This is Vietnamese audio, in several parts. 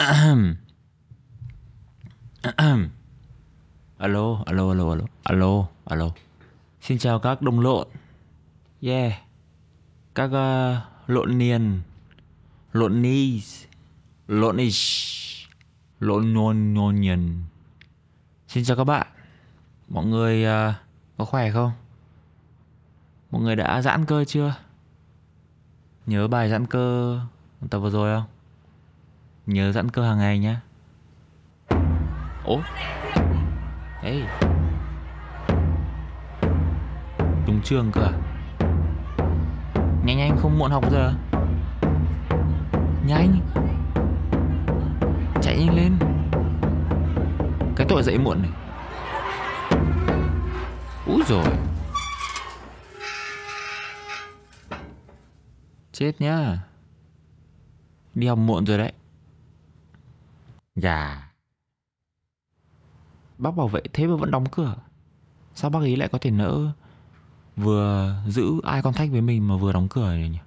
alo, alo, alo, alo, alo, alo. Xin chào các đồng lộn. Yeah. Các uh, lộn niên, lộn ni, lộn ish, lộn nhôn nhôn nhân. Xin chào các bạn. Mọi người uh, có khỏe không? Mọi người đã giãn cơ chưa? Nhớ bài giãn cơ tập vừa rồi không? Nhớ giãn cơ hàng ngày nhé. Ố Ê Đúng trường cơ à? Nhanh nhanh, không muộn học giờ. Nhanh. Chạy nhanh lên. Cái tội dậy muộn này. Úi rồi Chết nhá. Đi học muộn rồi đấy. Gà Bác bảo vệ thế mà vẫn đóng cửa. Sao bác ấy lại có thể nỡ Vừa giữ ai contact với mình Mà vừa đóng cửa này nhỉ?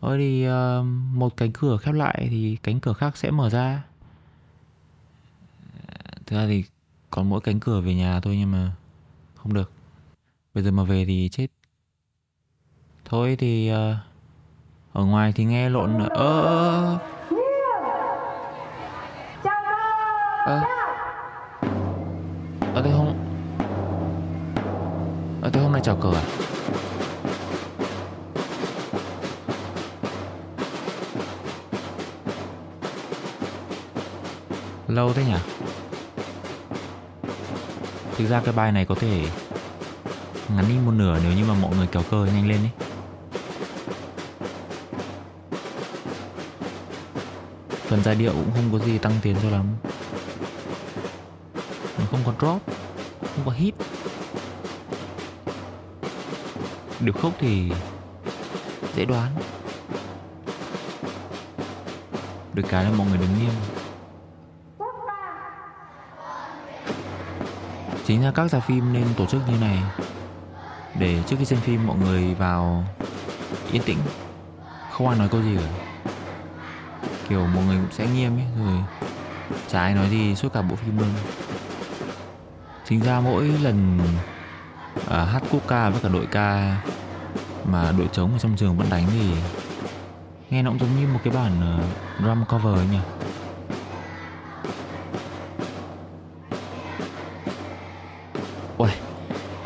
Ôi thì uh, một cánh cửa khép lại Thì cánh cửa khác sẽ mở ra. Thực ra thì còn mỗi cánh cửa về nhà thôi Nhưng mà không được. Bây giờ mà về thì chết. Thôi thì uh, Ở ngoài thì nghe lộn Ơ ơ ơ! Ờ. ờ. Thế hôm Ờ thế hôm nay chào cờ à Lâu thế nhỉ? Thực ra cái bài này có thể Ngắn đi một nửa nếu như mà mọi người kéo cờ nhanh lên ấy. Phần giai điệu cũng không có gì tăng tiến cho lắm không có drop, không có hit. Được khúc thì dễ đoán. Được cái là mọi người đứng nghiêm chính ra các gia phim nên tổ chức như này để trước khi xem phim mọi người vào yên tĩnh. Không ai nói câu gì cả. Kiểu mọi người cũng sẽ nghiêm ấy, rồi chả ai nói gì suốt cả bộ phim luôn chính ra mỗi lần à, hát quốc ca với cả đội ca mà đội trống ở trong trường vẫn đánh thì nghe nó cũng giống như một cái bản uh, drum cover ấy nhỉ? Ôi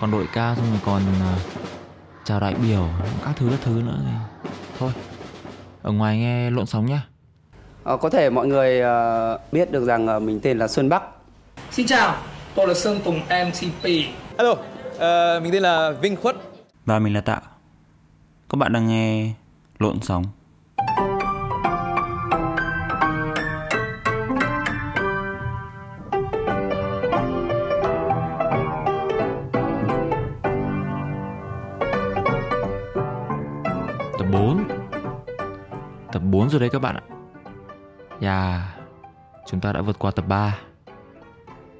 còn đội ca xong rồi còn uh, chào đại biểu các thứ các thứ nữa thì thôi ở ngoài nghe lộn sóng nhá. À, có thể mọi người uh, biết được rằng uh, mình tên là Xuân Bắc. Xin chào, tôi là Sơn Tùng MCP. Alo, uh, mình tên là Vinh Khuất. Và mình là Tạo. Các bạn đang nghe Lộn Sóng. Tập 4 Tập 4 rồi đấy các bạn ạ Yeah Chúng ta đã vượt qua tập 3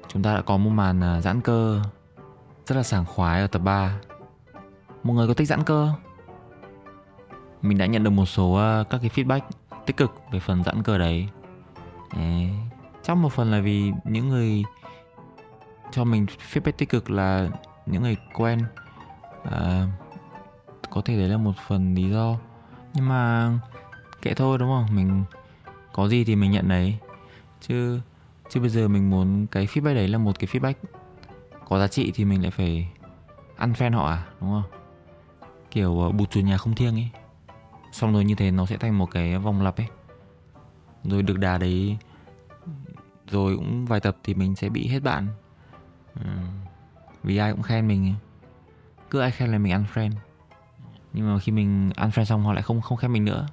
Chúng ta đã có một màn à, giãn cơ rất là sảng khoái ở tập 3. Mọi người có thích giãn cơ? Mình đã nhận được một số à, các cái feedback tích cực về phần giãn cơ đấy. đấy. Trong một phần là vì những người cho mình feedback tích cực là những người quen à, có thể đấy là một phần lý do nhưng mà kệ thôi đúng không mình có gì thì mình nhận đấy chứ chứ bây giờ mình muốn cái feedback đấy là một cái feedback có giá trị thì mình lại phải ăn fan họ à đúng không? Kiểu ờ, bụt chuột nhà không thiêng ấy. Xong rồi như thế nó sẽ thành một cái vòng lặp ấy. Rồi được đà đấy rồi cũng vài tập thì mình sẽ bị hết bạn. Ừ. vì ai cũng khen mình cứ ai khen là mình ăn friend. Nhưng mà khi mình ăn friend xong họ lại không không khen mình nữa.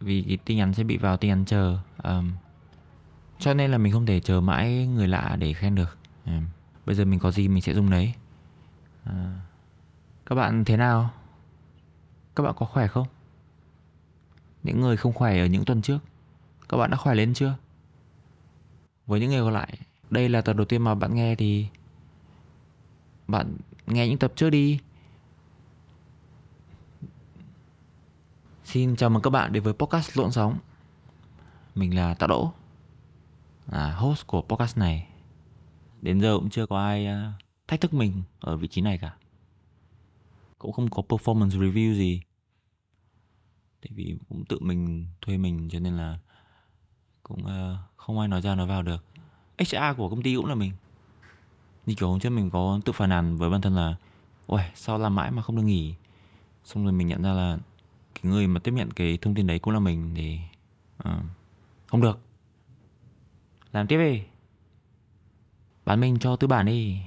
Vì cái tin nhắn sẽ bị vào tin nhắn chờ um, cho nên là mình không thể chờ mãi người lạ để khen được. À, bây giờ mình có gì mình sẽ dùng đấy. À, các bạn thế nào? Các bạn có khỏe không? Những người không khỏe ở những tuần trước các bạn đã khỏe lên chưa? Với những người còn lại đây là tập đầu tiên mà bạn nghe thì bạn nghe những tập trước đi. Xin chào mừng các bạn đến với podcast Lộn Sóng. Mình là Tạ Đỗ à, Host của podcast này. Đến giờ cũng chưa có ai uh, thách thức mình ở vị trí này cả. Cũng không có performance review gì. Tại vì cũng tự mình thuê mình cho nên là Cũng uh, không ai nói ra nói vào được. HR của công ty cũng là mình. Như kiểu hôm trước mình có tự phàn nàn với bản thân là Ôi sao làm mãi mà không được nghỉ? Xong rồi mình nhận ra là Cái người mà tiếp nhận cái thông tin đấy cũng là mình Thì uh, à, không được. Làm tiếp đi Bán mình cho tư bản đi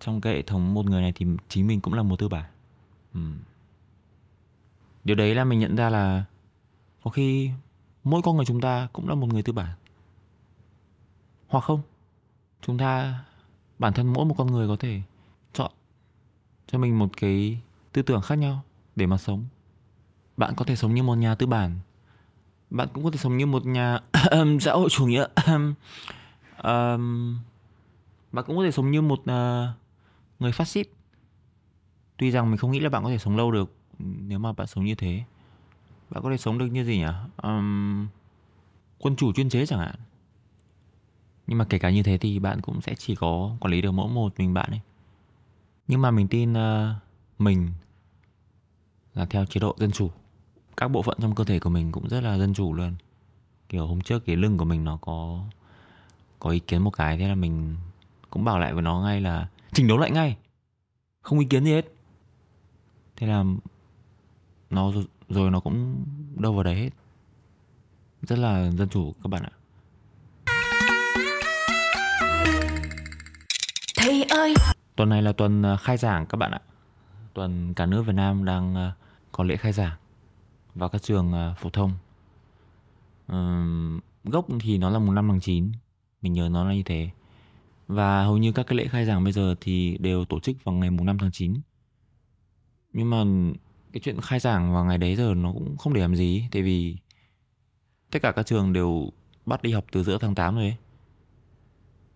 Trong cái hệ thống một người này thì chính mình cũng là một tư bản ừ. Điều đấy là mình nhận ra là Có khi mỗi con người chúng ta cũng là một người tư bản Hoặc không, Chúng ta, Bản thân mỗi một con người có thể chọn cho mình một cái tư tưởng khác nhau để mà sống. Bạn có thể sống như một nhà tư bản. Bạn cũng có thể sống như một nhà xã hội chủ nghĩa. um, bạn cũng có thể sống như một uh, người phát xít. Tuy rằng mình không nghĩ là bạn có thể sống lâu được nếu mà bạn sống như thế. Bạn có thể sống được như gì nhỉ? Um, quân chủ chuyên chế chẳng hạn. Nhưng mà kể cả như thế thì bạn cũng sẽ chỉ có quản lý được mỗi một mình bạn ấy nhưng mà mình tin uh, mình là theo chế độ dân chủ các bộ phận trong cơ thể của mình cũng rất là dân chủ luôn. Kiểu hôm trước cái lưng của mình nó có có ý kiến một cái thế là mình cũng bảo lại với nó ngay là chỉnh đấu lại ngay. Không ý kiến gì hết. Thế là nó rồi nó cũng đâu vào đấy hết. Rất là dân chủ các bạn ạ. Thầy ơi! Tuần này là tuần ờ, khai giảng các bạn ạ. Tuần cả nước Việt Nam đang ờ, có lễ khai giảng vào các trường à, phổ thông. gốc thì nó là mùng 5 tháng 9, mình nhớ nó là như thế. Và hầu như các cái lễ khai giảng bây giờ thì đều tổ chức vào ngày mùng 5 tháng 9. Nhưng mà cái chuyện khai giảng vào ngày đấy giờ nó cũng không để làm gì tại vì tất cả các trường đều bắt đi học từ giữa tháng 8 rồi ấy.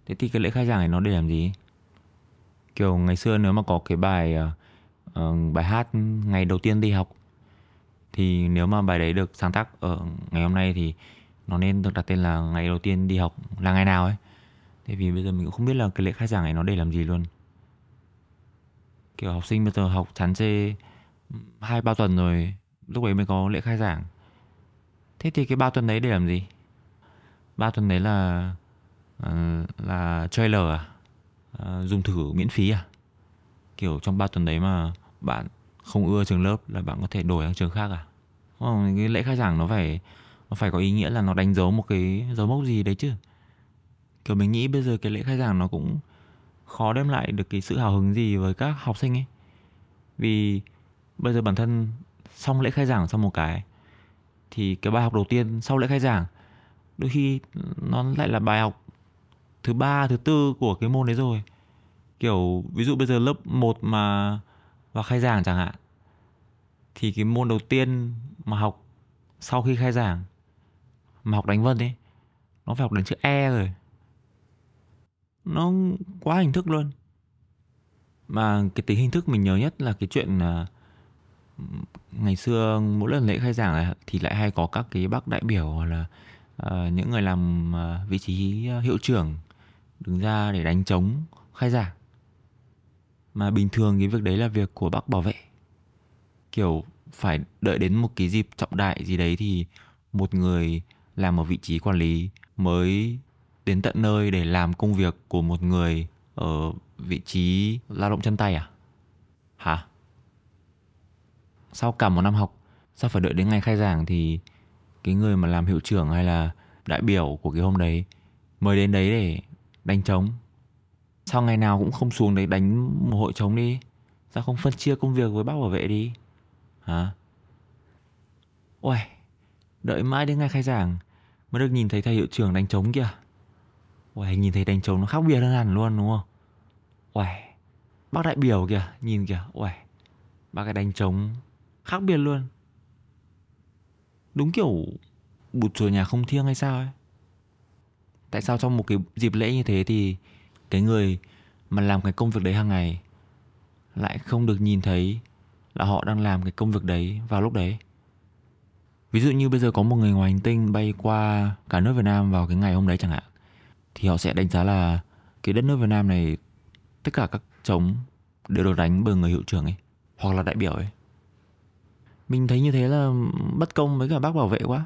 Thế thì cái lễ khai giảng này nó để làm gì? kiểu ngày xưa nếu mà có cái bài uh, bài hát ngày đầu tiên đi học thì nếu mà bài đấy được sáng tác ở ngày hôm nay thì nó nên được đặt tên là ngày đầu tiên đi học là ngày nào ấy. Tại vì bây giờ mình cũng không biết là cái lễ khai giảng này nó để làm gì luôn. Kiểu học sinh bây giờ học chán chê hai ba tuần rồi lúc ấy mới có lễ khai giảng. Thế thì cái ba tuần đấy để làm gì? Ba tuần đấy là uh, là trailer à? Uh, dùng thử miễn phí à? Kiểu trong ba tuần đấy mà bạn không ưa trường lớp là bạn có thể đổi sang trường khác à? Không? Cái lễ khai giảng nó phải nó phải có ý nghĩa là nó đánh dấu một cái dấu mốc gì đấy chứ? Kiểu mình nghĩ bây giờ cái lễ khai giảng nó cũng khó đem lại được cái sự hào hứng gì với các học sinh ấy. Vì bây giờ bản thân xong lễ khai giảng xong một cái, thì cái bài học đầu tiên sau lễ khai giảng, đôi khi nó lại là bài học thứ ba, thứ tư của cái môn đấy rồi. Kiểu ví dụ bây giờ lớp 1 mà vào khai giảng chẳng hạn thì cái môn đầu tiên mà học sau khi khai giảng mà học đánh vân ấy nó phải học đánh chữ e rồi. Nó quá hình thức luôn. Mà cái tính hình thức mình nhớ nhất là cái chuyện là ngày xưa mỗi lần lễ khai giảng thì lại hay có các cái bác đại biểu hoặc là uh, những người làm uh, vị trí hiệu trưởng đứng ra để đánh trống khai giảng mà bình thường cái việc đấy là việc của bác bảo vệ. Kiểu, phải đợi đến một cái dịp trọng đại gì đấy thì một người làm ở vị trí quản lý mới đến tận nơi để làm công việc của một người ở vị trí lao động chân tay à? Hả? Sau cả một năm học, sao phải đợi đến ngày khai giảng thì cái người mà làm hiệu trưởng hay là đại biểu của cái hôm đấy mới đến đấy để đánh trống? Sao ngày nào cũng không xuống đấy đánh một hội trống đi? Sao không phân chia công việc với bác bảo vệ đi? Hả? Ôi đợi mãi đến ngày khai giảng mới được nhìn thấy thầy hiệu trưởng đánh trống kìa. Ôi nhìn thấy đánh trống nó khác biệt hơn hẳn luôn, đúng không? Ôi bác đại biểu kìa, nhìn kìa ôi bác cái đánh trống khác biệt luôn. Đúng kiểu bụt chùa nhà không thiêng hay sao ấy? Tại sao trong một cái dịp lễ như thế thì cái người mà làm cái công việc đấy hàng ngày lại không được nhìn thấy là họ đang làm cái công việc đấy vào lúc đấy? Ví dụ như bây giờ có một người ngoài hành tinh bay qua cả nước Việt Nam vào cái ngày hôm đấy chẳng hạn, thì họ sẽ đánh giá là cái đất nước Việt Nam này, tất cả các trống đều được đánh bởi người hiệu trưởng ấy, hoặc là đại biểu ấy. Mình thấy như thế là bất công với cả bác bảo vệ quá.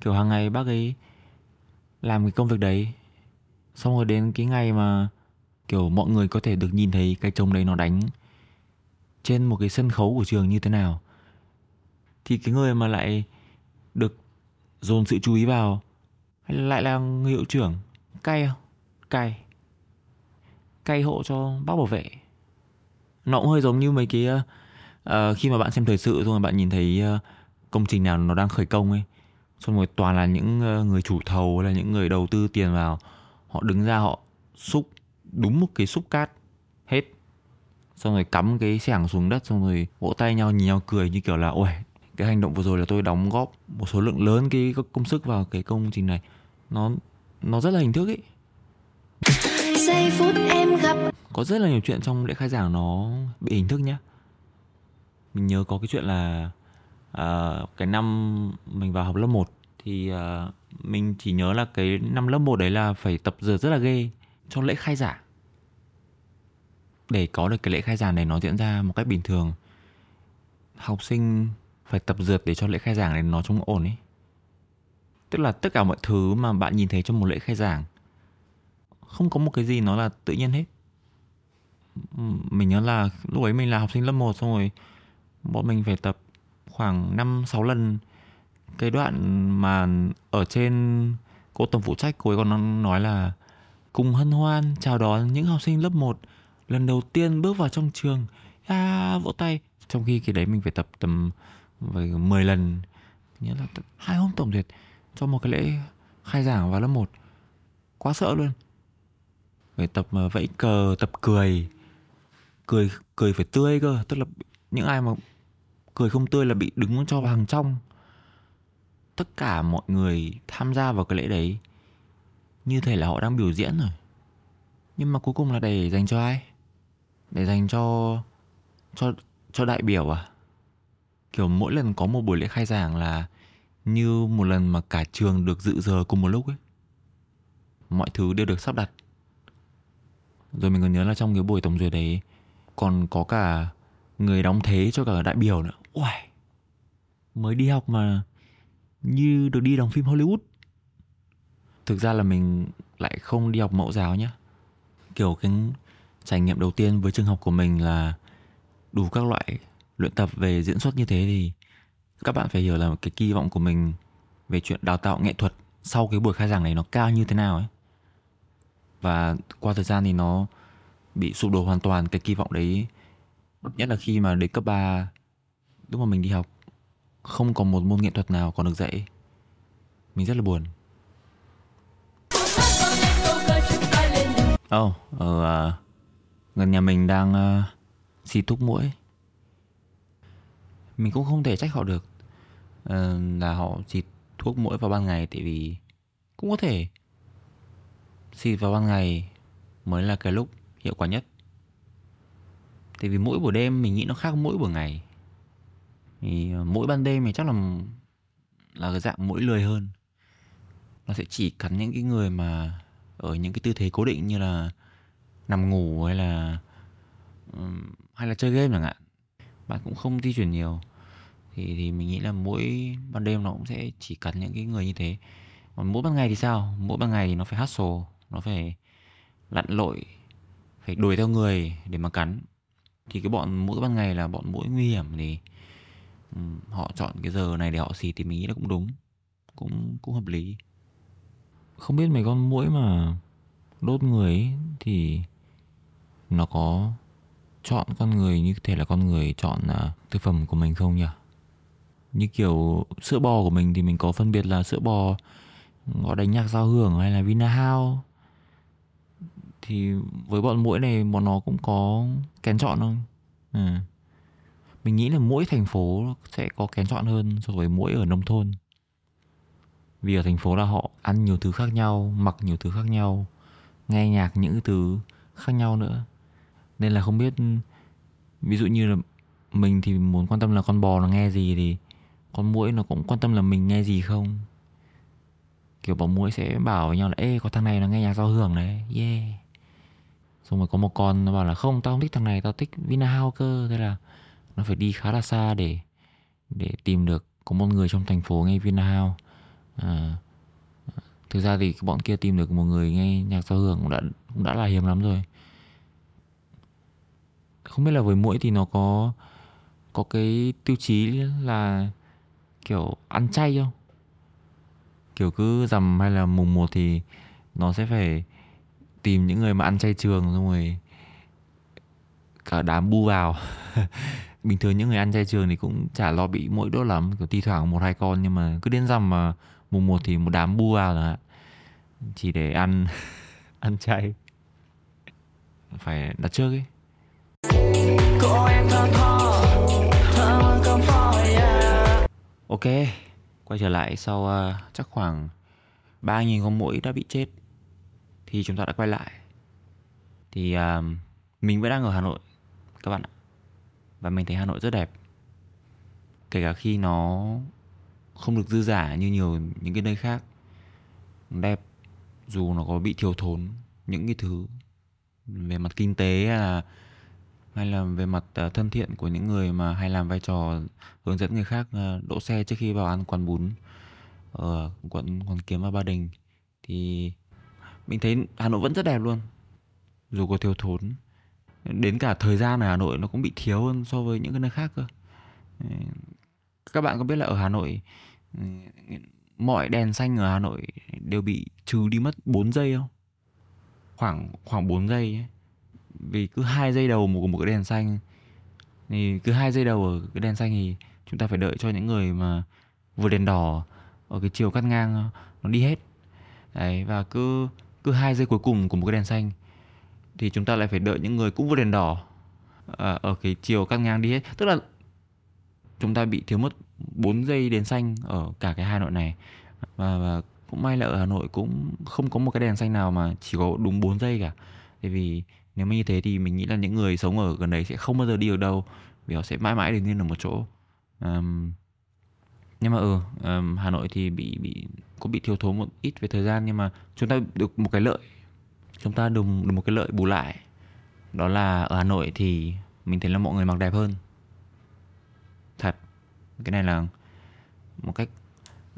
Kiểu hàng ngày bác ấy làm cái công việc đấy xong rồi đến cái ngày mà kiểu mọi người có thể được nhìn thấy cái trống đấy nó đánh trên một cái sân khấu của trường như thế nào. Thì cái người mà lại được dồn sự chú ý vào hay lại là người hiệu trưởng cay không? Cay cay hộ cho bác bảo vệ. Nó cũng hơi giống như mấy cái uh, khi mà bạn xem thời sự xong rồi bạn nhìn thấy uh, công trình nào nó đang khởi công ấy. Xong rồi toàn là những uh, người chủ thầu hay là những người đầu tư tiền vào họ đứng ra họ xúc đúng một cái xúc cát hết. Xong rồi cắm cái xẻng xuống đất xong rồi vỗ tay nhau nhìn nhau cười như kiểu là ôi cái hành động vừa rồi là tôi đóng góp một số lượng lớn cái công sức vào cái công trình này. Nó nó rất là hình thức ấy. Giây phút em gặp. Có rất là nhiều chuyện trong lễ khai giảng nó bị hình thức nhá. Mình nhớ có cái chuyện là uh, cái năm mình vào học lớp 1 thì uh, mình chỉ nhớ là cái năm lớp 1 đấy là phải tập giờ rất là ghê cho lễ khai giảng. Để có được cái lễ khai giảng này nó diễn ra một cách bình thường. Học sinh phải tập dượt để cho lễ khai giảng này nó trông ổn ấy. Tức là tất cả mọi thứ mà bạn nhìn thấy trong một lễ khai giảng không có một cái gì nó là tự nhiên hết. Mình nhớ là lúc ấy mình là học sinh lớp 1 xong rồi bọn mình phải tập khoảng 5 6 lần cái đoạn mà ở trên cô tổng phụ trách cô ấy còn nói là cùng hân hoan chào đón những học sinh lớp 1 lần đầu tiên bước vào trong trường. À, vỗ tay. Trong khi cái đấy mình phải tập tầm về 10 lần. Nhớ là hai hôm tổng duyệt cho một cái lễ khai giảng vào lớp 1 quá sợ luôn. Phải tập à, vẫy cờ tập cười. Cười cười phải tươi cơ. Tức là những ai mà cười không tươi là bị đứng cho vào hàng trong tất cả mọi người tham gia vào cái lễ đấy. Như thể là họ đang biểu diễn rồi. Nhưng mà cuối cùng là để dành cho ai? Để dành cho cho cho đại biểu à? Kiểu mỗi lần có một buổi lễ khai giảng là như một lần mà cả trường được dự giờ cùng một lúc ấy. Mọi thứ đều được sắp đặt. Rồi mình còn nhớ là trong cái buổi tổng duyệt đấy còn có cả người đóng thế cho cả đại biểu nữa. Uầy, mới đi học mà như được đi đóng phim Hollywood. Thực ra là mình lại không đi học mẫu giáo nhá. Kiểu cái trải nghiệm đầu tiên với trường học của mình là đủ các loại luyện tập về diễn xuất như thế thì các bạn phải hiểu là cái kỳ vọng của mình về chuyện đào tạo nghệ thuật sau cái buổi khai giảng này nó cao như thế nào ấy. Và qua thời gian thì nó bị sụp đổ hoàn toàn, cái kỳ vọng đấy, nhất là khi mà đến cấp 3 lúc mà mình đi học không có một môn nghệ thuật nào còn được dạy. Mình rất là buồn. Ồ, oh, ở uh, gần nhà mình đang ờ, uh, xịt thuốc mũi mình cũng không thể trách họ được uh, là họ xịt thuốc mũi vào ban ngày tại vì cũng có thể xịt vào ban ngày mới là cái lúc hiệu quả nhất. Tại vì mũi buổi đêm mình nghĩ nó khác mũi buổi ngày thì ờ, mỗi ban đêm thì chắc là là cái dạng mũi lười hơn. Nó sẽ chỉ cắn những cái người mà ở những cái tư thế cố định như là nằm ngủ hay là hay là chơi game chẳng hạn. Bạn cũng không di chuyển nhiều. Thì thì mình nghĩ là mỗi ban đêm nó cũng sẽ chỉ cắn những cái người như thế. Còn mỗi ban ngày thì sao? Mỗi ban ngày thì nó phải hustle, nó phải lặn lội, phải đuổi theo người để mà cắn. Thì cái bọn, mỗi ban ngày là bọn mũi nguy hiểm thì họ chọn cái giờ này để họ xịt thì mình nghĩ là cũng đúng cũng cũng hợp lý. Không biết mấy con mũi mà đốt người ấy, thì nó có chọn con người như thể là con người chọn uh, thực phẩm của mình không nhỉ? Như kiểu sữa bò của mình thì mình có phân biệt là sữa bò có đánh nhạc giao hưởng hay là Vinahouse thì với bọn mũi này bọn nó cũng có kén chọn không? Ừ mình nghĩ là mỗi thành phố sẽ có kén chọn hơn so với mỗi ở nông thôn. Vì ở thành phố là họ ăn nhiều thứ khác nhau, mặc nhiều thứ khác nhau, nghe nhạc những thứ khác nhau nữa. Nên là không biết, ví dụ như là mình thì muốn quan tâm là con bò nó nghe gì thì con muỗi nó cũng quan tâm là mình nghe gì không. Kiểu bọn muỗi sẽ bảo với nhau là, ê, có thằng này nó nghe nhạc giao hưởng đấy yeah. Xong rồi có một con nó bảo là, không, tao không thích thằng này, tao thích Vinahouse cơ. Thế là nó phải đi khá là xa để để tìm được có một người trong thành phố nghe Vinahouse à, thực ra thì bọn kia tìm được một người nghe nhạc giao hưởng cũng đã cũng đã là hiếm lắm rồi. Không biết là với mũi thì nó có có cái tiêu chí là kiểu ăn chay không? Kiểu cứ rằm hay là mùng một thì nó sẽ phải tìm những người mà ăn chay trường xong rồi cả đám bu vào. bình thường những người ăn chay trường thì cũng chả lo bị mũi đốt lắm kiểu thi thoảng một hai con nhưng mà cứ đến rằm mà mùng một thì một đám bu vào rồi chỉ để ăn ăn chay. Phải đặt trước ấy. Ok, quay trở lại sau uh, chắc khoảng 3.000 con mũi đã bị chết Thì chúng ta đã quay lại. Thì uh, mình vẫn đang ở Hà Nội các bạn ạ. Và mình thấy Hà Nội rất đẹp. Kể cả khi nó không được dư giả như nhiều những cái nơi khác. Đẹp dù nó có bị thiếu thốn những cái thứ về mặt kinh tế hay là hay là về mặt ờ, thân thiện của những người mà hay làm vai trò hướng dẫn người khác ờ, đỗ xe trước khi vào ăn quán bún ở quận Hoàn Kiếm và Ba Đình, thì mình thấy Hà Nội vẫn rất đẹp luôn. Dù có thiếu thốn đến cả thời gian ở Hà Nội nó cũng bị thiếu hơn so với những cái nơi khác cơ. Các bạn có biết là ở Hà Nội, mọi đèn xanh ở Hà Nội đều bị trừ đi mất 4 giây không? Khoảng khoảng 4 giây ấy. Vì cứ hai giây đầu của một cái đèn xanh, thì cứ hai giây đầu ở cái đèn xanh thì chúng ta phải đợi cho những người mà vừa đèn đỏ ở cái chiều cắt ngang, nó đi hết. Đấy, và cứ cứ hai giây cuối cùng của một cái đèn xanh thì chúng ta lại phải đợi những người cũng vượt đèn đỏ. À, ở cái chiều cắt ngang đi hết. Tức là chúng ta bị thiếu mất 4 giây đèn xanh ở cả cái Hà Nội này. Và, và cũng may là ở Hà Nội cũng không có một cái đèn xanh nào mà chỉ có đúng 4 giây cả. Tại vì nếu mà như thế thì mình nghĩ là những người sống ở gần đấy sẽ không bao giờ đi được đâu vì họ sẽ mãi mãi đứng yên ở một chỗ. Um, nhưng mà ừ um, Hà Nội thì bị bị có bị thiếu thốn một ít về thời gian nhưng mà chúng ta được một cái lợi chúng ta được, được một cái lợi bù lại. Đó là ở Hà Nội thì mình thấy là mọi người mặc đẹp hơn. Thật. Cái này là một cách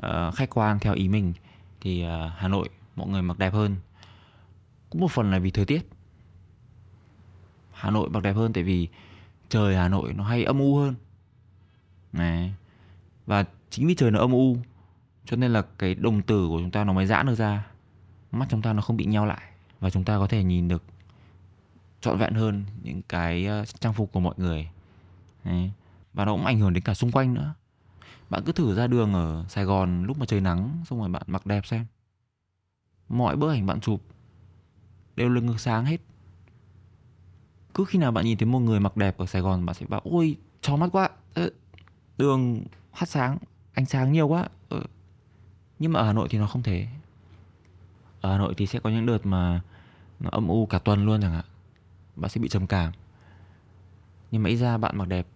uh, khách quan theo ý mình thì uh, Hà Nội mọi người mặc đẹp hơn. Cũng một phần là vì thời tiết. Hà Nội mặc đẹp hơn tại vì trời Hà Nội nó hay âm u hơn. Này và chính vì trời nó âm u cho nên là cái đồng tử của chúng ta nó mới giãn được ra. Mắt chúng ta nó không bị nheo lại và chúng ta có thể nhìn được trọn vẹn hơn những cái ờ, trang phục của mọi người. Đấy. và nó cũng ảnh hưởng đến cả xung quanh nữa. Bạn cứ thử ra đường ở Sài Gòn lúc mà trời nắng, xong rồi bạn mặc đẹp xem. Mọi bức ảnh bạn chụp đều là ngược sáng hết. Cứ khi nào bạn nhìn thấy một người mặc đẹp ở Sài Gòn, bạn sẽ bảo, ôi, chó mắt quá. Ờ, đường hát sáng, ánh sáng nhiều quá. Ờ. Nhưng mà ở Hà Nội thì nó không thế. Ở Hà Nội thì sẽ có những đợt mà nó âm u cả tuần luôn chẳng hạn. Bạn sẽ bị trầm cảm. Nhưng mà ít ra bạn mặc đẹp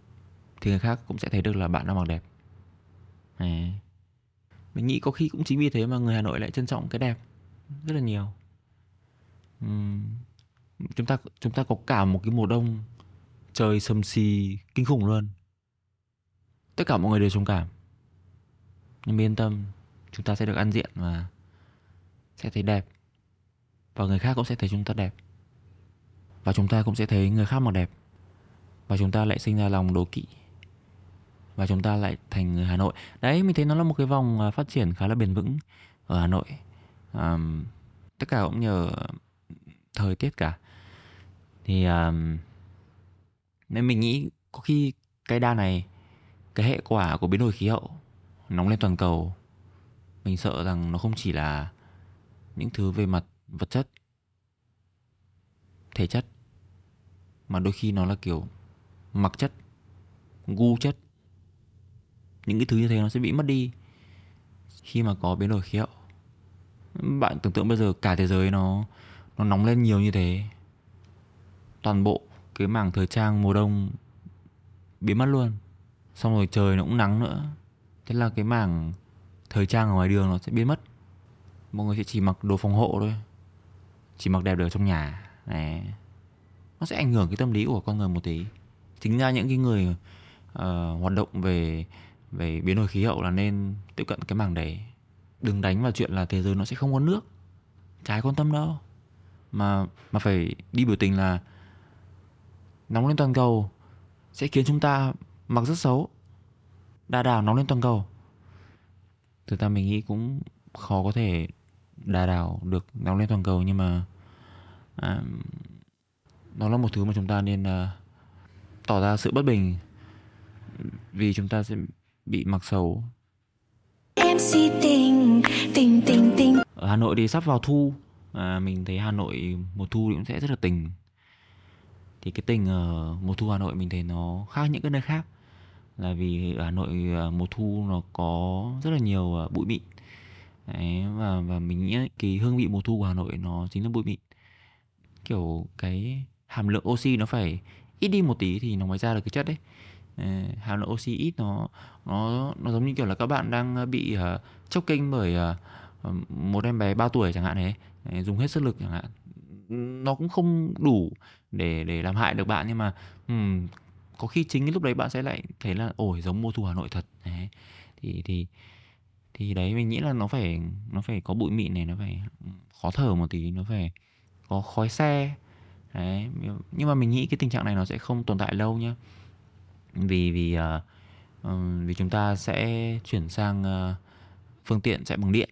thì người khác cũng sẽ thấy được là bạn đang mặc đẹp. Đấy. mình nghĩ có khi cũng chính vì thế mà người Hà Nội lại trân trọng cái đẹp rất là nhiều. Uhm chúng ta chúng ta có cả một cái mùa đông trời sầm xì kinh khủng luôn. Tất cả mọi người đều trầm cảm. Nhưng yên tâm, chúng ta sẽ được ăn diện và sẽ thấy đẹp và người khác cũng sẽ thấy chúng ta đẹp. Và chúng ta cũng sẽ thấy người khác mặc đẹp. Và chúng ta lại sinh ra lòng đố kỵ. Và chúng ta lại thành người Hà Nội. Đấy mình thấy nó là một cái vòng à, phát triển khá là bền vững ở Hà Nội. À, tất cả cũng nhờ thời tiết cả. Thì um, nên mình nghĩ có khi cái đa này cái hệ quả của biến đổi khí hậu nóng lên toàn cầu mình sợ rằng nó không chỉ là những thứ về mặt vật chất, thể chất, mà đôi khi nó là kiểu mặc chất, gu chất. Những cái thứ như thế nó sẽ bị mất đi. Khi mà có biến đổi khí hậu, bạn tưởng tượng bây giờ cả thế giới nó nó nóng lên nhiều như thế. Toàn bộ cái mảng thời trang mùa đông biến mất luôn. Xong rồi trời nó cũng nắng nữa. Thế là cái mảng thời trang ở ngoài đường nó sẽ biến mất. Mọi người sẽ chỉ mặc đồ phòng hộ thôi chỉ mặc đẹp được trong nhà. Này nó sẽ ảnh hưởng cái tâm lý của con người một tí. Chính ra những cái người uh, hoạt động về về biến đổi khí hậu là nên tiếp cận cái mảng đấy. Đừng đánh vào chuyện là thế giới nó sẽ không có nước. Trái quan tâm đâu. Mà mà phải đi biểu tình là nóng lên toàn cầu sẽ khiến chúng ta mặc rất xấu. Đa đảo nóng lên toàn cầu. Thực ra mình nghĩ cũng khó có thể đà đảo được nóng lên toàn cầu nhưng mà à, nó là một thứ mà chúng ta nên uh, tỏ ra sự bất bình vì chúng ta sẽ bị mặc xấu. MC tình tình tình tình. Ở Hà Nội thì sắp vào thu à, mình thấy Hà Nội mùa thu cũng sẽ rất là tình. Thì cái tình ở mùa thu Hà Nội mình thấy nó khác những cái nơi khác là vì ở Hà Nội à, mùa thu nó có rất là nhiều à, bụi mịn Đấy, và và mình nghĩ cái hương vị mùa thu của Hà Nội nó chính là bụi mịn. Kiểu cái hàm lượng oxy nó phải ít đi một tí thì nó mới ra được cái chất đấy. Ờ, hàm lượng oxy ít nó nó nó giống như kiểu là các bạn đang ờ, bị uh, chốc kinh bởi uh, một em bé 3 tuổi chẳng hạn đấy. Dùng hết sức lực chẳng hạn. Nó cũng không đủ để để làm hại được bạn nhưng mà um, có khi chính cái lúc đấy bạn sẽ lại thấy là ổi giống mùa thu Hà Nội thật. Đấy. thì thì thì đấy mình nghĩ là nó phải nó phải có bụi mịn này nó phải khó thở một tí nó phải có khói xe. Đấy nhưng mà mình nghĩ cái tình trạng này nó sẽ không tồn tại lâu nhá. Vì vì uh, vì chúng ta sẽ chuyển sang uh, phương tiện chạy bằng điện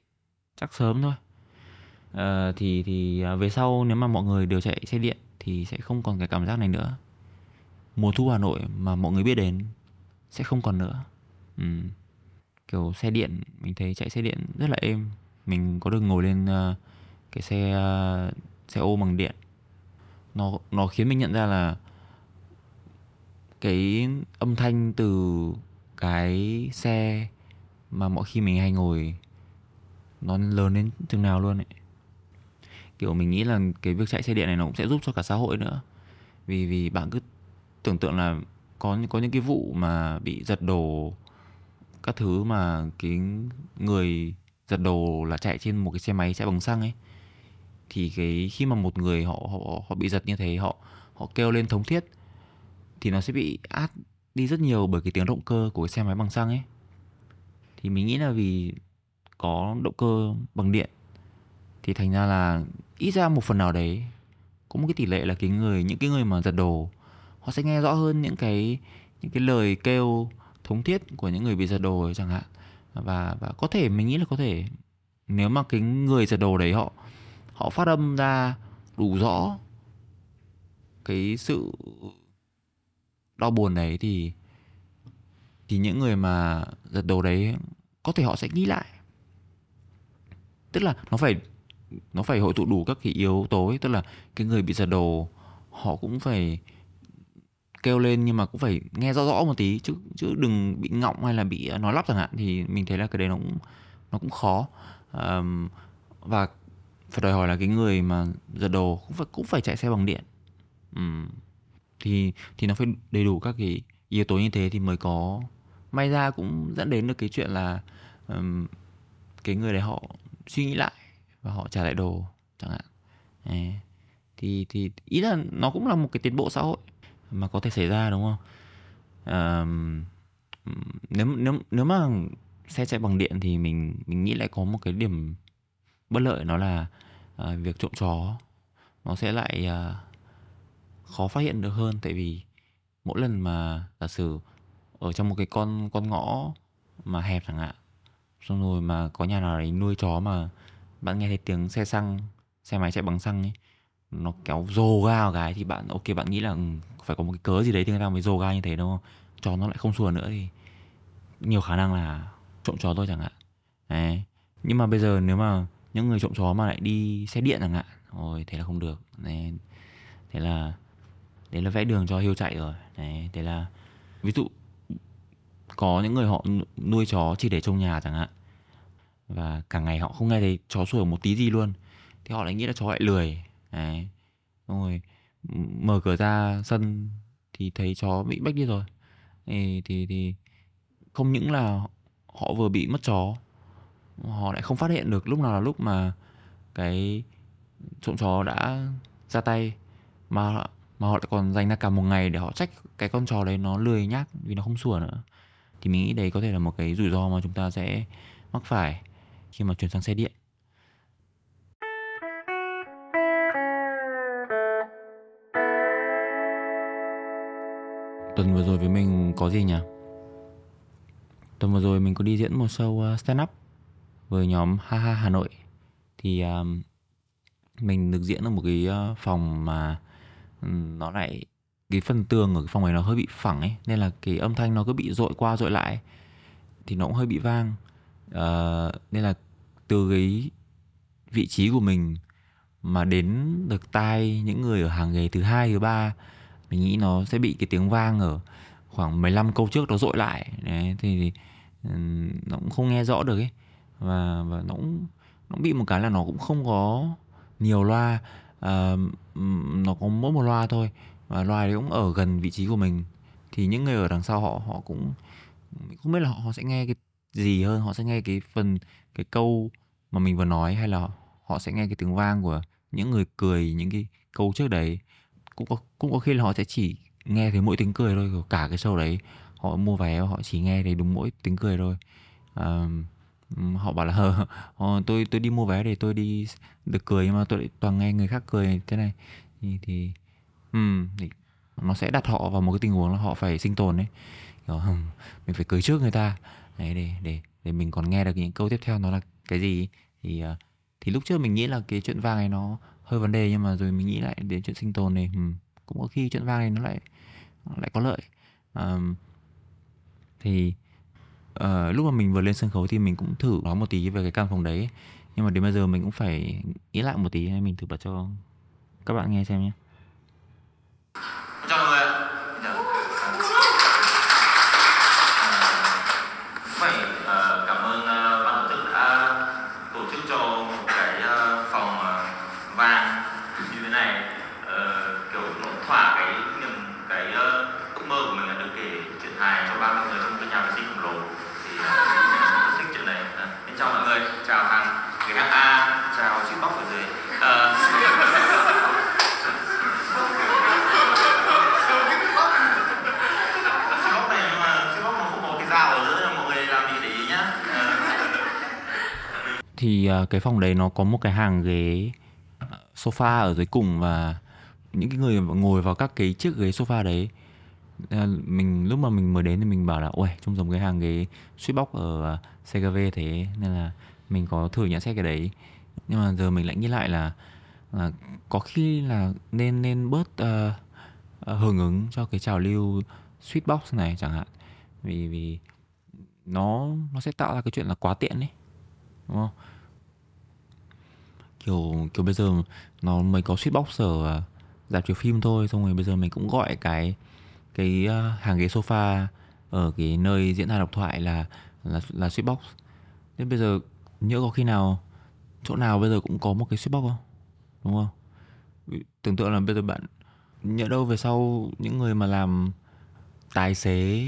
chắc sớm thôi. Uh, thì thì uh, về sau nếu mà mọi người đều chạy xe điện thì sẽ không còn cái cảm giác này nữa. Mùa thu Hà Nội mà mọi người biết đến sẽ không còn nữa. Ừ kiểu xe điện mình thấy chạy xe điện rất là êm. Mình có được ngồi lên uh, cái xe uh, xe ô bằng điện. Nó nó khiến mình nhận ra là cái âm thanh từ cái xe mà mỗi khi mình hay ngồi nó lớn đến chừng nào luôn ấy. Kiểu mình nghĩ là cái việc chạy xe điện này nó cũng sẽ giúp cho cả xã hội nữa. Vì vì bạn cứ tưởng tượng là có có những cái vụ mà bị giật đồ các thứ mà cái người giật đồ là chạy trên một cái xe máy chạy bằng xăng ấy, thì cái khi mà một người họ họ họ bị giật như thế, họ họ kêu lên thống thiết, thì nó sẽ bị át đi rất nhiều bởi cái tiếng động cơ của cái xe máy bằng xăng ấy. Thì mình nghĩ là vì có động cơ bằng điện, thì thành ra là ít ra một phần nào đấy, có một cái tỷ lệ là cái người, những cái người mà giật đồ, họ sẽ nghe rõ hơn những cái những cái lời kêu thống thiết của những người bị giật đồ ấy chẳng hạn và và có thể, mình nghĩ là có thể, nếu mà cái người giật đồ đấy họ họ phát âm ra đủ rõ cái sự đau buồn đấy thì thì những người mà giật đồ đấy có thể họ sẽ nghĩ lại tức là nó phải nó phải hội tụ đủ các cái yếu tố ấy. tức là cái người bị giật đồ họ cũng phải kêu lên nhưng mà cũng phải nghe rõ rõ một tí chứ chứ đừng bị ngọng hay là bị à, nói lắp chẳng hạn thì mình thấy là cái đấy nó cũng nó cũng khó. Um, và phải đòi hỏi là cái người mà giật đồ cũng phải cũng phải chạy xe bằng điện. Um, thì thì nó phải đầy đủ các cái yếu tố như thế thì mới có. May ra cũng dẫn đến được cái chuyện là um, cái người đấy họ suy nghĩ lại và họ trả lại đồ chẳng hạn. Thì thì ý là nó cũng là một cái tiến bộ xã hội mà có thể xảy ra đúng không? À, nếu nếu nếu mà xe chạy bằng điện thì mình mình nghĩ lại có một cái điểm bất lợi nó là uh, việc trộm chó. Nó sẽ lại uh, khó phát hiện được hơn tại vì mỗi lần mà giả sử ở trong một cái con con ngõ mà hẹp chẳng hạn xong rồi mà có nhà nào đấy nuôi chó mà bạn nghe thấy tiếng xe xăng xe máy chạy bằng xăng ấy nó kéo rồ ga vào cái thì bạn, ok, bạn nghĩ là ừ, phải có một cái cớ gì đấy thì người ta mới rồ ga như thế, đúng không? Chó nó lại không sủa nữa thì nhiều khả năng là trộm chó thôi chẳng hạn. Đấy. Nhưng mà bây giờ nếu mà những người trộm chó mà lại đi xe điện chẳng hạn rồi thế là không được. Đấy. Thế là, đấy là vẽ đường cho hiêu chạy rồi. Đấy, thế là, ví dụ có những người họ nuôi chó chỉ để trong nhà chẳng hạn, và cả ngày họ không nghe thấy chó sủa một tí gì luôn, thì họ lại nghĩ là chó lại lười đấy. Rồi mở cửa ra sân thì thấy chó bị bách đi rồi. Thì thì, thì không những là họ vừa bị mất chó họ lại không phát hiện được lúc nào là lúc mà cái trộm chó đã ra tay mà mà họ lại còn dành ra cả một ngày để họ trách cái con chó đấy nó lười nhác vì nó không sủa nữa. Thì mình nghĩ đấy có thể là một cái rủi ro mà chúng ta sẽ mắc phải khi mà chuyển sang xe điện. Tuần vừa rồi với mình có gì nhỉ? Tuần vừa rồi mình có đi diễn một show à, stand up với nhóm ha ha hà nội. Thì um, mình được diễn ở một cái à, phòng mà ừ, nó lại cái phần tường ở cái phòng này nó hơi bị phẳng ấy nên là cái âm thanh nó cứ bị dội qua dội lại thì nó cũng hơi bị vang. Uh, nên là từ cái vị trí của mình mà đến được tai những người ở hàng ghế thứ hai thứ ba mình nghĩ nó sẽ bị cái tiếng vang ở khoảng 15 câu trước nó dội lại. Đấy thì, thì ừ, nó cũng không nghe rõ được ấy. Và và nó cũng nó bị một cái là nó cũng không có nhiều loa uh, nó có mỗi một loa thôi. Và loa đấy cũng ở gần vị trí của mình. Thì những người ở đằng sau họ họ cũng không biết là họ, họ sẽ nghe cái gì hơn họ sẽ nghe cái phần cái câu mà mình vừa nói hay là họ sẽ nghe cái tiếng vang của những người cười những cái câu trước đấy cũng có cũng có khi là họ sẽ chỉ nghe thấy mỗi tiếng cười thôi cả cái show đấy họ mua vé họ chỉ nghe thấy đúng mỗi tiếng cười thôi. À, họ bảo là hờ ờ, tôi tôi đi mua vé để tôi đi được cười nhưng mà tôi toàn nghe người khác cười thế này. Thì thì, um, thì nó sẽ đặt họ vào một cái tình huống là họ phải sinh tồn đấy. Kiểu, mình phải cười trước người ta. Đấy để để để mình còn nghe được những câu tiếp theo nó là cái gì thì ờ, thì lúc trước mình nghĩ là cái chuyện vàng này nó hơi vấn đề nhưng mà rồi mình nghĩ lại đến chuyện sinh tồn này ừ, cũng có khi chuyện vang này nó lại nó lại có lợi. À, thì uh, lúc mà mình vừa lên sân khấu thì mình cũng thử nói một tí về cái căn phòng đấy nhưng mà đến bây giờ mình cũng phải nghĩ lại một tí mình thử bật cho các bạn nghe xem nhé. Thì cái phòng đấy nó có một cái hàng ghế à, sofa ở dưới cùng và những cái người ngồi vào các cái chiếc ghế sofa đấy. À, mình lúc mà mình mới đến thì mình bảo là ôi trông giống cái hàng ghế suýt bóc ở CKV CGV thế nên là mình có thử nhận xét cái đấy. Nhưng mà giờ mình lại nghĩ lại là, là có khi là nên nên bớt uh, hưởng ứng cho cái trào lưu box này chẳng hạn. Vì vì nó nó sẽ tạo ra cái chuyện là quá tiện đấy đúng không? Kiểu kiểu bây giờ nó mới có box ở dạp chiếu phim thôi, xong rồi bây giờ mình cũng gọi cái cái ờ, hàng ghế sofa ở cái nơi diễn ra độc thoại là là là box nên bây giờ nhớ có khi nào, chỗ nào bây giờ cũng có một cái box không? Đúng không? Tưởng tượng là bây giờ bạn nhớ đâu về sau những người mà làm tài xế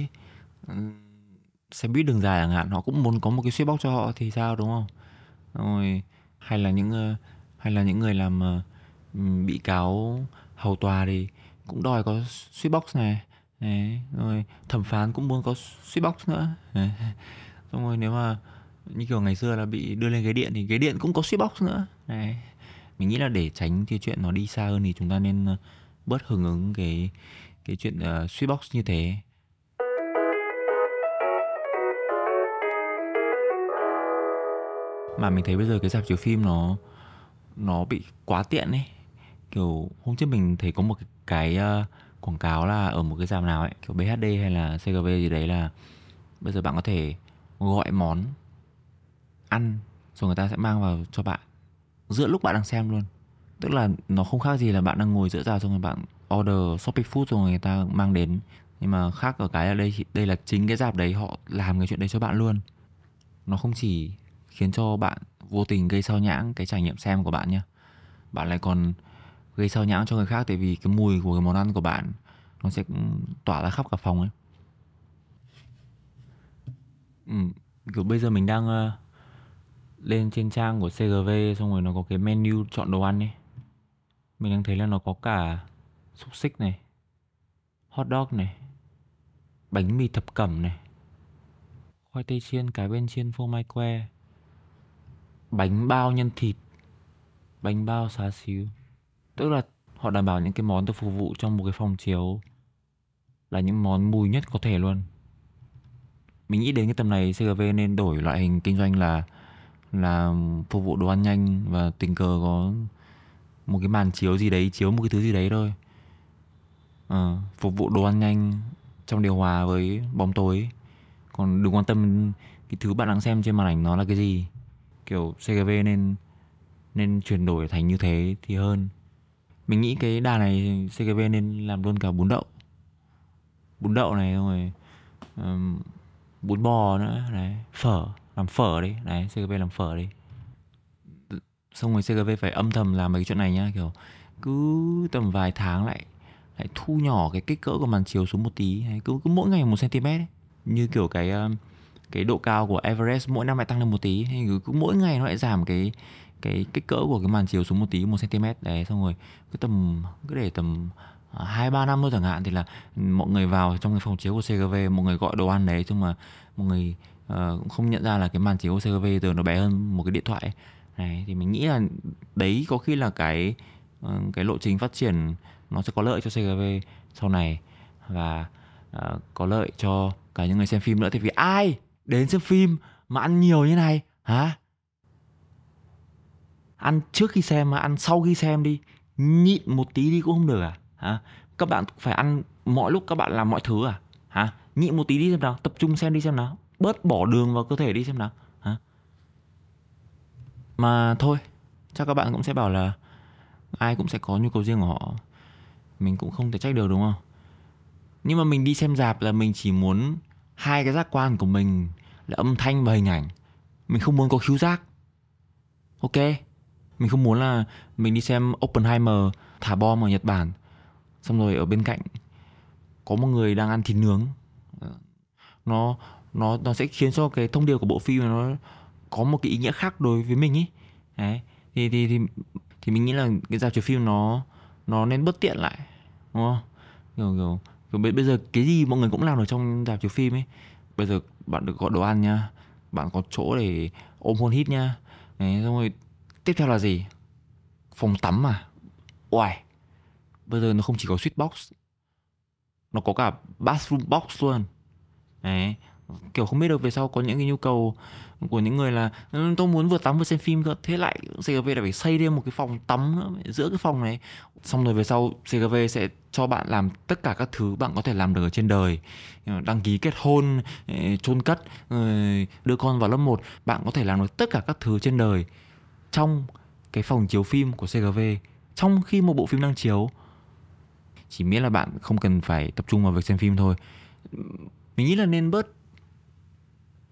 xe buýt đường dài chẳng hạn, họ cũng muốn có một cái box cho họ thì sao, đúng không? Rồi hay là những ờ, hay là những người làm ờ, bị cáo hầu tòa thì cũng đòi có box này Đấy, rồi thẩm phán cũng muốn có box nữa Đấy. xong rồi nếu mà như kiểu ngày xưa là bị đưa lên ghế điện thì ghế điện cũng có box nữa Đấy. mình nghĩ là để tránh cái chuyện nó đi xa hơn thì chúng ta nên ờ, bớt hưởng ứng cái cái chuyện uh, box như thế mà mình thấy bây giờ cái dạp chiếu phim nó nó bị quá tiện ấy. Kiểu hôm trước mình thấy có một cái uh, quảng cáo là ở một cái dạp nào ấy kiểu BHD hay là CGV gì đấy là bây giờ bạn có thể gọi món ăn rồi người ta sẽ mang vào cho bạn giữa lúc bạn đang xem luôn. Tức là nó không khác gì là bạn đang ngồi giữa rào xong rồi bạn order Shopee Food rồi người ta mang đến. Nhưng mà khác ở cái là đây đây là chính cái dạp đấy họ làm cái chuyện đấy cho bạn luôn. Nó không chỉ khiến cho bạn vô tình gây sao nhãng cái trải nghiệm xem của bạn nhé bạn lại còn gây sao nhãng cho người khác tại vì cái mùi của cái món ăn của bạn nó sẽ ừ, tỏa ra khắp cả phòng ấy. Ừ, kiểu bây giờ mình đang uh, lên trên trang của CGV xong rồi nó có cái menu chọn đồ ăn ấy. Mình đang thấy là nó có cả xúc xích này hot dog này bánh mì thập cẩm này khoai tây chiên cái bên chiên phô mai que bánh bao nhân thịt bánh bao xá xíu. Tức là họ đảm bảo những cái món được phục vụ trong một cái phòng chiếu là những món mùi nhất có thể luôn. Mình nghĩ đến cái tầm này CGV nên đổi loại hình kinh doanh là là phục vụ đồ ăn nhanh và tình cờ có một cái màn chiếu gì đấy chiếu một cái thứ gì đấy thôi. À, phục vụ đồ ăn nhanh trong điều hòa với bóng tối. Còn đừng quan tâm cái thứ bạn đang xem trên màn ảnh nó là cái gì kiểu CGV nên nên chuyển đổi thành như thế thì hơn. Mình nghĩ cái đà này CGV nên làm luôn cả bún đậu. Bún đậu này xong rồi um, bún bò nữa đấy phở làm phở đi. Đấy CGV làm phở đi. Xong rồi CGV phải âm thầm làm mấy cái chuyện này nhá kiểu cứ tầm vài tháng lại lại thu nhỏ cái kích cỡ của màn chiếu xuống một tí hay cứ cứ mỗi ngày một cm ấy. như kiểu cái um, cái độ cao của Everest mỗi năm lại tăng lên một tí. Hay cứ, mỗi ngày nó lại giảm cái cái kích cỡ của cái màn chiếu xuống một tí một cm đấy xong rồi cứ tầm cứ để tầm à, hai ba năm thôi chẳng hạn thì là mọi người vào trong cái phòng chiếu của CGV mọi người gọi đồ ăn đấy nhưng mà mọi người uh, cũng không nhận ra là cái màn chiếu của CGV giờ nó bé hơn một cái điện thoại này thì mình nghĩ là đấy có khi là cái uh, cái lộ trình phát triển nó sẽ có lợi cho CGV sau này và uh, có lợi cho cả những người xem phim nữa. Thì vì ai đến xem phim mà ăn nhiều như này, hả? Ăn trước khi xem mà ăn sau khi xem đi, nhịn một tí đi cũng không được à? Hả? Các bạn phải ăn mọi lúc các bạn làm mọi thứ à? Hả? Nhịn một tí đi xem nào, tập trung xem đi xem nào. Bớt bỏ đường vào cơ thể đi xem nào, hả? Mà thôi, chắc các bạn cũng sẽ bảo là ai cũng sẽ có nhu cầu riêng của họ. Mình cũng không thể trách được, đúng không? Nhưng mà mình đi xem dạp là mình chỉ muốn hai cái giác quan của mình là âm thanh và hình ảnh. Mình không muốn có khiếu giác. Ok? Mình không muốn là mình đi xem Oppenheimer thả bom ở Nhật Bản. Xong rồi ở bên cạnh có một người đang ăn thịt nướng. Nó nó nó sẽ khiến cho cái thông điệp của bộ phim nó có một cái ý nghĩa khác đối với mình ấy đấy thì thì thì thì mình nghĩ là cái dạp chiếu phim nó nó nên bất tiện lại đúng không? Kiểu kiểu, kiểu bây giờ cái gì mọi người cũng làm ở trong dạp chiếu phim ấy bây giờ bạn được gọi đồ ăn nha. Bạn có chỗ để ôm hôn hít nha. Đấy, xong rồi tiếp theo là gì? Phòng tắm mà. Oài bây giờ nó không chỉ có suite box, nó có cả bathroom box luôn. Đấy kiểu không biết được về sau có những cái nhu cầu của những người là ừ, tôi muốn vừa tắm vừa xem phim cơ. Thế lại CGV lại phải xây thêm một cái phòng tắm nữa, giữa cái phòng này. Xong rồi về sau CGV sẽ cho bạn làm tất cả các thứ bạn có thể làm được ở trên đời. Ờ, đăng ký kết hôn ờ, chôn cất ờ, đưa con vào lớp 1 bạn có thể làm được tất cả các thứ trên đời trong cái phòng chiếu phim của CGV trong khi một bộ phim đang chiếu. Chỉ miễn là bạn không cần phải tập trung vào việc xem phim thôi. Mình nghĩ là nên bớt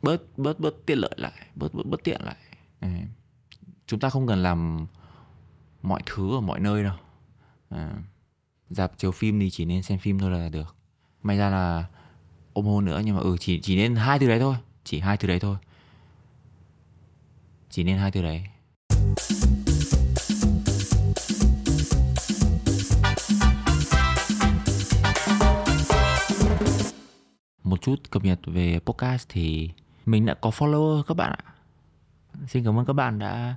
bớt bớt bớt tiện lợi lại bớt bớt bớt tiện lại. À, chúng ta không cần làm mọi thứ ở mọi nơi đâu. À, dạp chiếu phim thì chỉ nên xem phim thôi là được. May ra là ôm hôn nữa nhưng mà ừ chỉ chỉ nên hai thứ đấy thôi. Chỉ hai thứ đấy thôi. Chỉ nên hai thứ đấy. Một chút cập nhật về podcast thì mình đã có follower các bạn ạ. Xin cảm ơn các bạn đã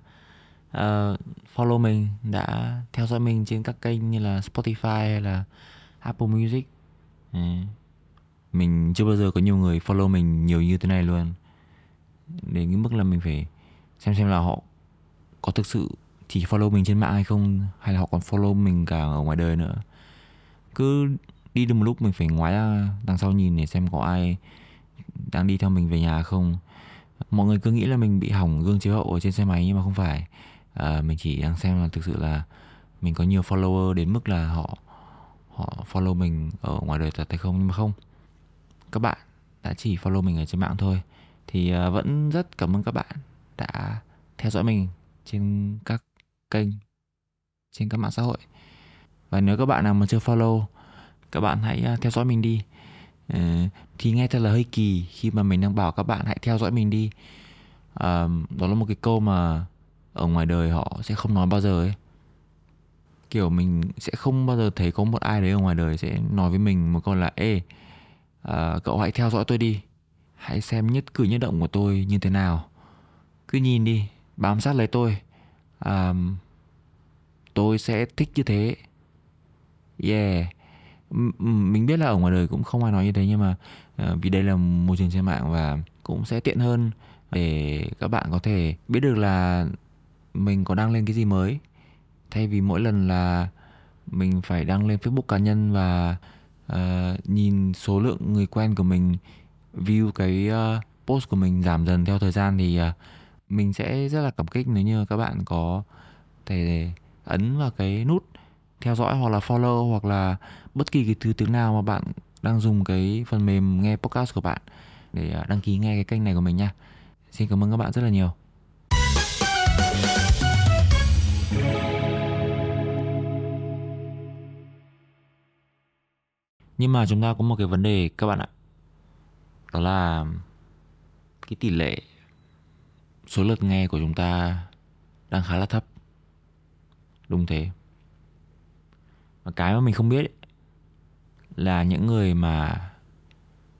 uh, follow mình đã theo dõi mình trên các kênh như là Spotify hay là Apple Music. Ừ. mình chưa bao giờ có nhiều người follow mình nhiều như thế này luôn. Đến cái mức là mình phải xem xem là họ có thực sự chỉ follow mình trên mạng hay không hay là họ còn follow mình cả ở ngoài đời nữa. Cứ đi được một lúc mình phải ngoái ra đằng sau nhìn để xem có ai đang đi theo mình về nhà không? Mọi người cứ nghĩ là mình bị hỏng gương chiếu hậu ở trên xe máy nhưng mà không phải. À, mình chỉ đang xem là thực sự là mình có nhiều follower đến mức là họ họ follow mình ở ngoài đời thật hay không. Nhưng mà không các bạn đã chỉ follow mình ở trên mạng thôi. Thì uh, vẫn rất cảm ơn các bạn đã theo dõi mình trên các kênh trên các mạng xã hội. Và nếu các bạn nào mà chưa follow các bạn hãy à, theo dõi mình đi. Ờ, thì nghe thật là hơi kỳ khi mà mình đang bảo các bạn hãy theo dõi mình đi. À, đó là một cái câu mà ở ngoài đời họ sẽ không nói bao giờ ấy. Kiểu mình sẽ không bao giờ thấy có một ai đấy ở ngoài đời sẽ nói với mình một câu là ê à, cậu hãy theo dõi tôi đi. Hãy xem nhất cử nhất động của tôi như thế nào. Cứ nhìn đi bám sát lấy tôi. À, tôi sẽ thích như thế. Yeah. Mình biết là ở ngoài đời cũng không ai nói như thế nhưng mà Ờ, vì đây là môi trường trên mạng và cũng sẽ tiện hơn để các bạn có thể biết được là mình có đăng lên cái gì mới. Thay vì mỗi lần là mình phải đăng lên Facebook cá nhân và uh, nhìn số lượng người quen của mình view cái uh, post của mình giảm dần theo thời gian thì uh, mình sẽ rất là cảm kích nếu như các bạn có thể ấn vào cái nút theo dõi hoặc là follow hoặc là bất kỳ cái thứ tiếng nào mà bạn đang dùng cái phần mềm nghe podcast của bạn để à, đăng ký nghe cái kênh này của mình nha. Xin cảm ơn các bạn rất là nhiều. Nhưng mà chúng ta có một cái vấn đề các bạn ạ. Đó là cái tỷ lệ số lượt nghe của chúng ta đang khá là thấp. Đúng thế. Và cái mà mình không biết ấy, là những người mà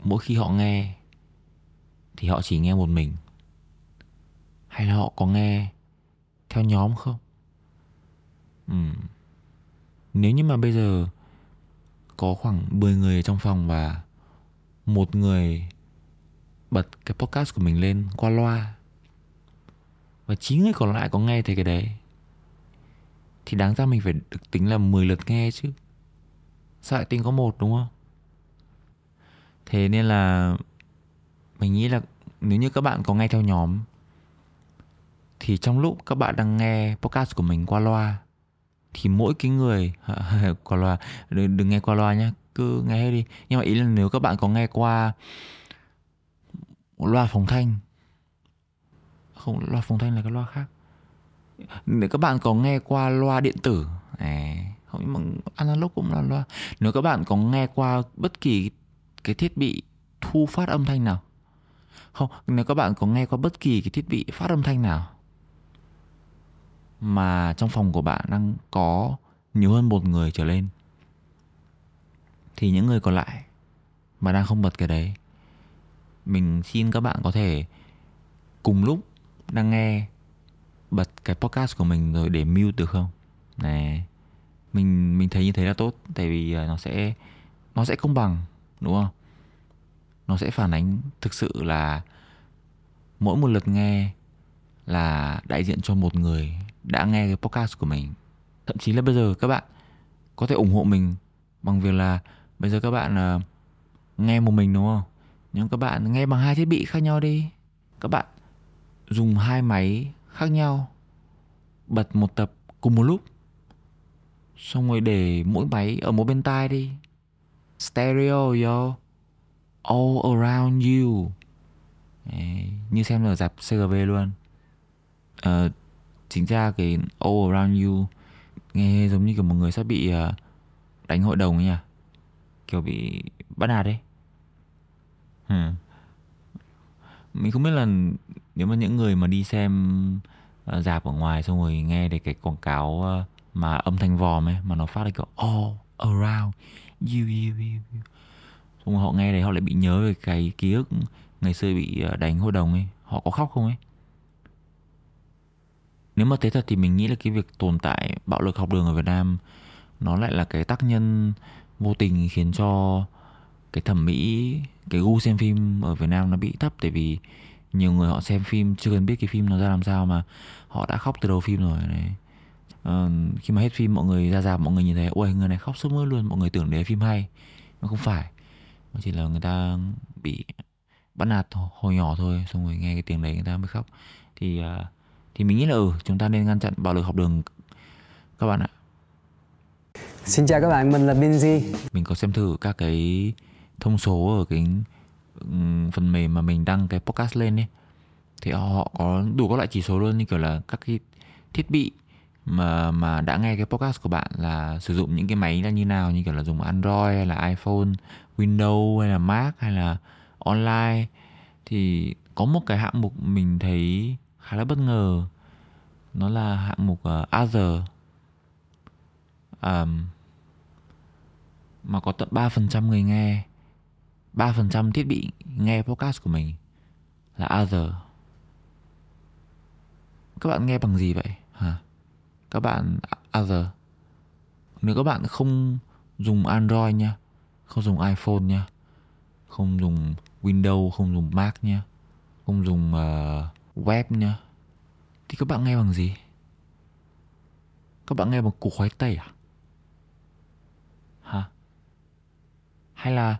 mỗi khi họ nghe thì họ chỉ nghe một mình hay là họ có nghe theo nhóm không? Ừ. Nếu như mà bây giờ có khoảng 10 người trong phòng và một người bật cái podcast của mình lên qua loa và chín người còn lại có nghe thấy cái đấy, thì đáng ra mình phải được tính là 10 lượt nghe chứ sao lại tính có một đúng không? Thế nên là mình nghĩ là nếu như các bạn có nghe theo nhóm thì trong lúc các bạn đang nghe podcast của mình qua loa thì mỗi cái người qua loa đừng, đừng nghe qua loa nhé cứ nghe hết đi. Nhưng mà ý là nếu các bạn có nghe qua loa phòng thanh không loa phòng thanh là cái loa khác. Nếu các bạn có nghe qua loa điện tử à, nhưng mà analog cũng là loa. Nếu các bạn có nghe qua bất kỳ cái thiết bị thu phát âm thanh nào? Không, nếu các bạn có nghe qua bất kỳ cái thiết bị phát âm thanh nào mà trong phòng của bạn đang có nhiều hơn một người trở lên, thì những người còn lại mà đang không bật cái đấy, mình xin các bạn có thể cùng lúc đang nghe bật cái podcast của mình rồi để mute được không? Này mình mình thấy như thế là tốt tại vì à, nó sẽ nó sẽ công bằng đúng không? Nó sẽ phản ánh thực sự là mỗi một lượt nghe là đại diện cho một người đã nghe cái podcast của mình. Thậm chí là bây giờ các bạn có thể ủng hộ mình bằng việc là bây giờ các bạn uh, nghe một mình đúng không? Nhưng các bạn nghe bằng hai thiết bị khác nhau đi. Các bạn dùng hai máy khác nhau bật một tập cùng một lúc xong rồi để mỗi máy ở một bên tai đi. Stereo yo. All around you. Đấy, như xem ở dạp CGV luôn. À, chính ra cái all around you nghe giống như kiểu một người sắp bị uh, đánh hội đồng ấy nhỉ? Kiểu bị bắt nạt đấy hmm. mình không biết là nếu mà những người mà đi xem uh, dạp ở ngoài xong rồi nghe được cái quảng cáo uh, mà âm thanh vòm ấy mà nó phát ra kiểu all around you you you, you. xong rồi họ nghe đấy họ lại bị nhớ về cái ký ức ngày xưa bị ờ, đánh hội đồng ấy. Họ có khóc không ấy? Nếu mà thế thật thì mình nghĩ là cái việc tồn tại bạo lực học đường ở Việt Nam nó lại là cái tác nhân vô tình khiến cho cái thẩm mỹ cái gu xem phim ở Việt Nam nó bị thấp. Tại vì nhiều người họ xem phim chưa cần biết cái phim nó ra làm sao mà họ đã khóc từ đầu phim rồi này uh, khi mà hết phim mọi người ra rạp mọi người nhìn thấy ôi người này khóc sướt mướt luôn. Mọi người tưởng đấy phim hay. Mà không phải. Mà chỉ là người ta bị bắt nạt hồi nhỏ thôi xong rồi nghe cái tiếng đấy người ta mới khóc. Thì uh, thì mình nghĩ là ừ chúng ta nên ngăn chặn bạo lực học đường các bạn ạ. Xin chào các bạn, mình là Binzy Mình có xem thử các cái thông số ở cái phần mềm mà mình đăng cái podcast lên ấy thì họ có đủ các loại chỉ số luôn như kiểu là các cái thiết bị mà mà đã nghe cái podcast của bạn là sử dụng những cái máy là như nào như kiểu là dùng Android hay là iPhone Windows hay là Mac hay là online thì có một cái hạng mục mình thấy khá là bất ngờ. Nó là hạng mục uh, Other um, mà có tận 3% người nghe. 3% thiết bị nghe podcast của mình là Other các bạn nghe bằng gì vậy? Hả? Các bạn Other. Nếu các bạn không dùng Android nha không dùng iPhone nha không dùng Windows không dùng Mac nha không dùng uh, web nha thì các bạn nghe bằng gì? Các bạn nghe bằng củ khoái tây à? Hả? Hay là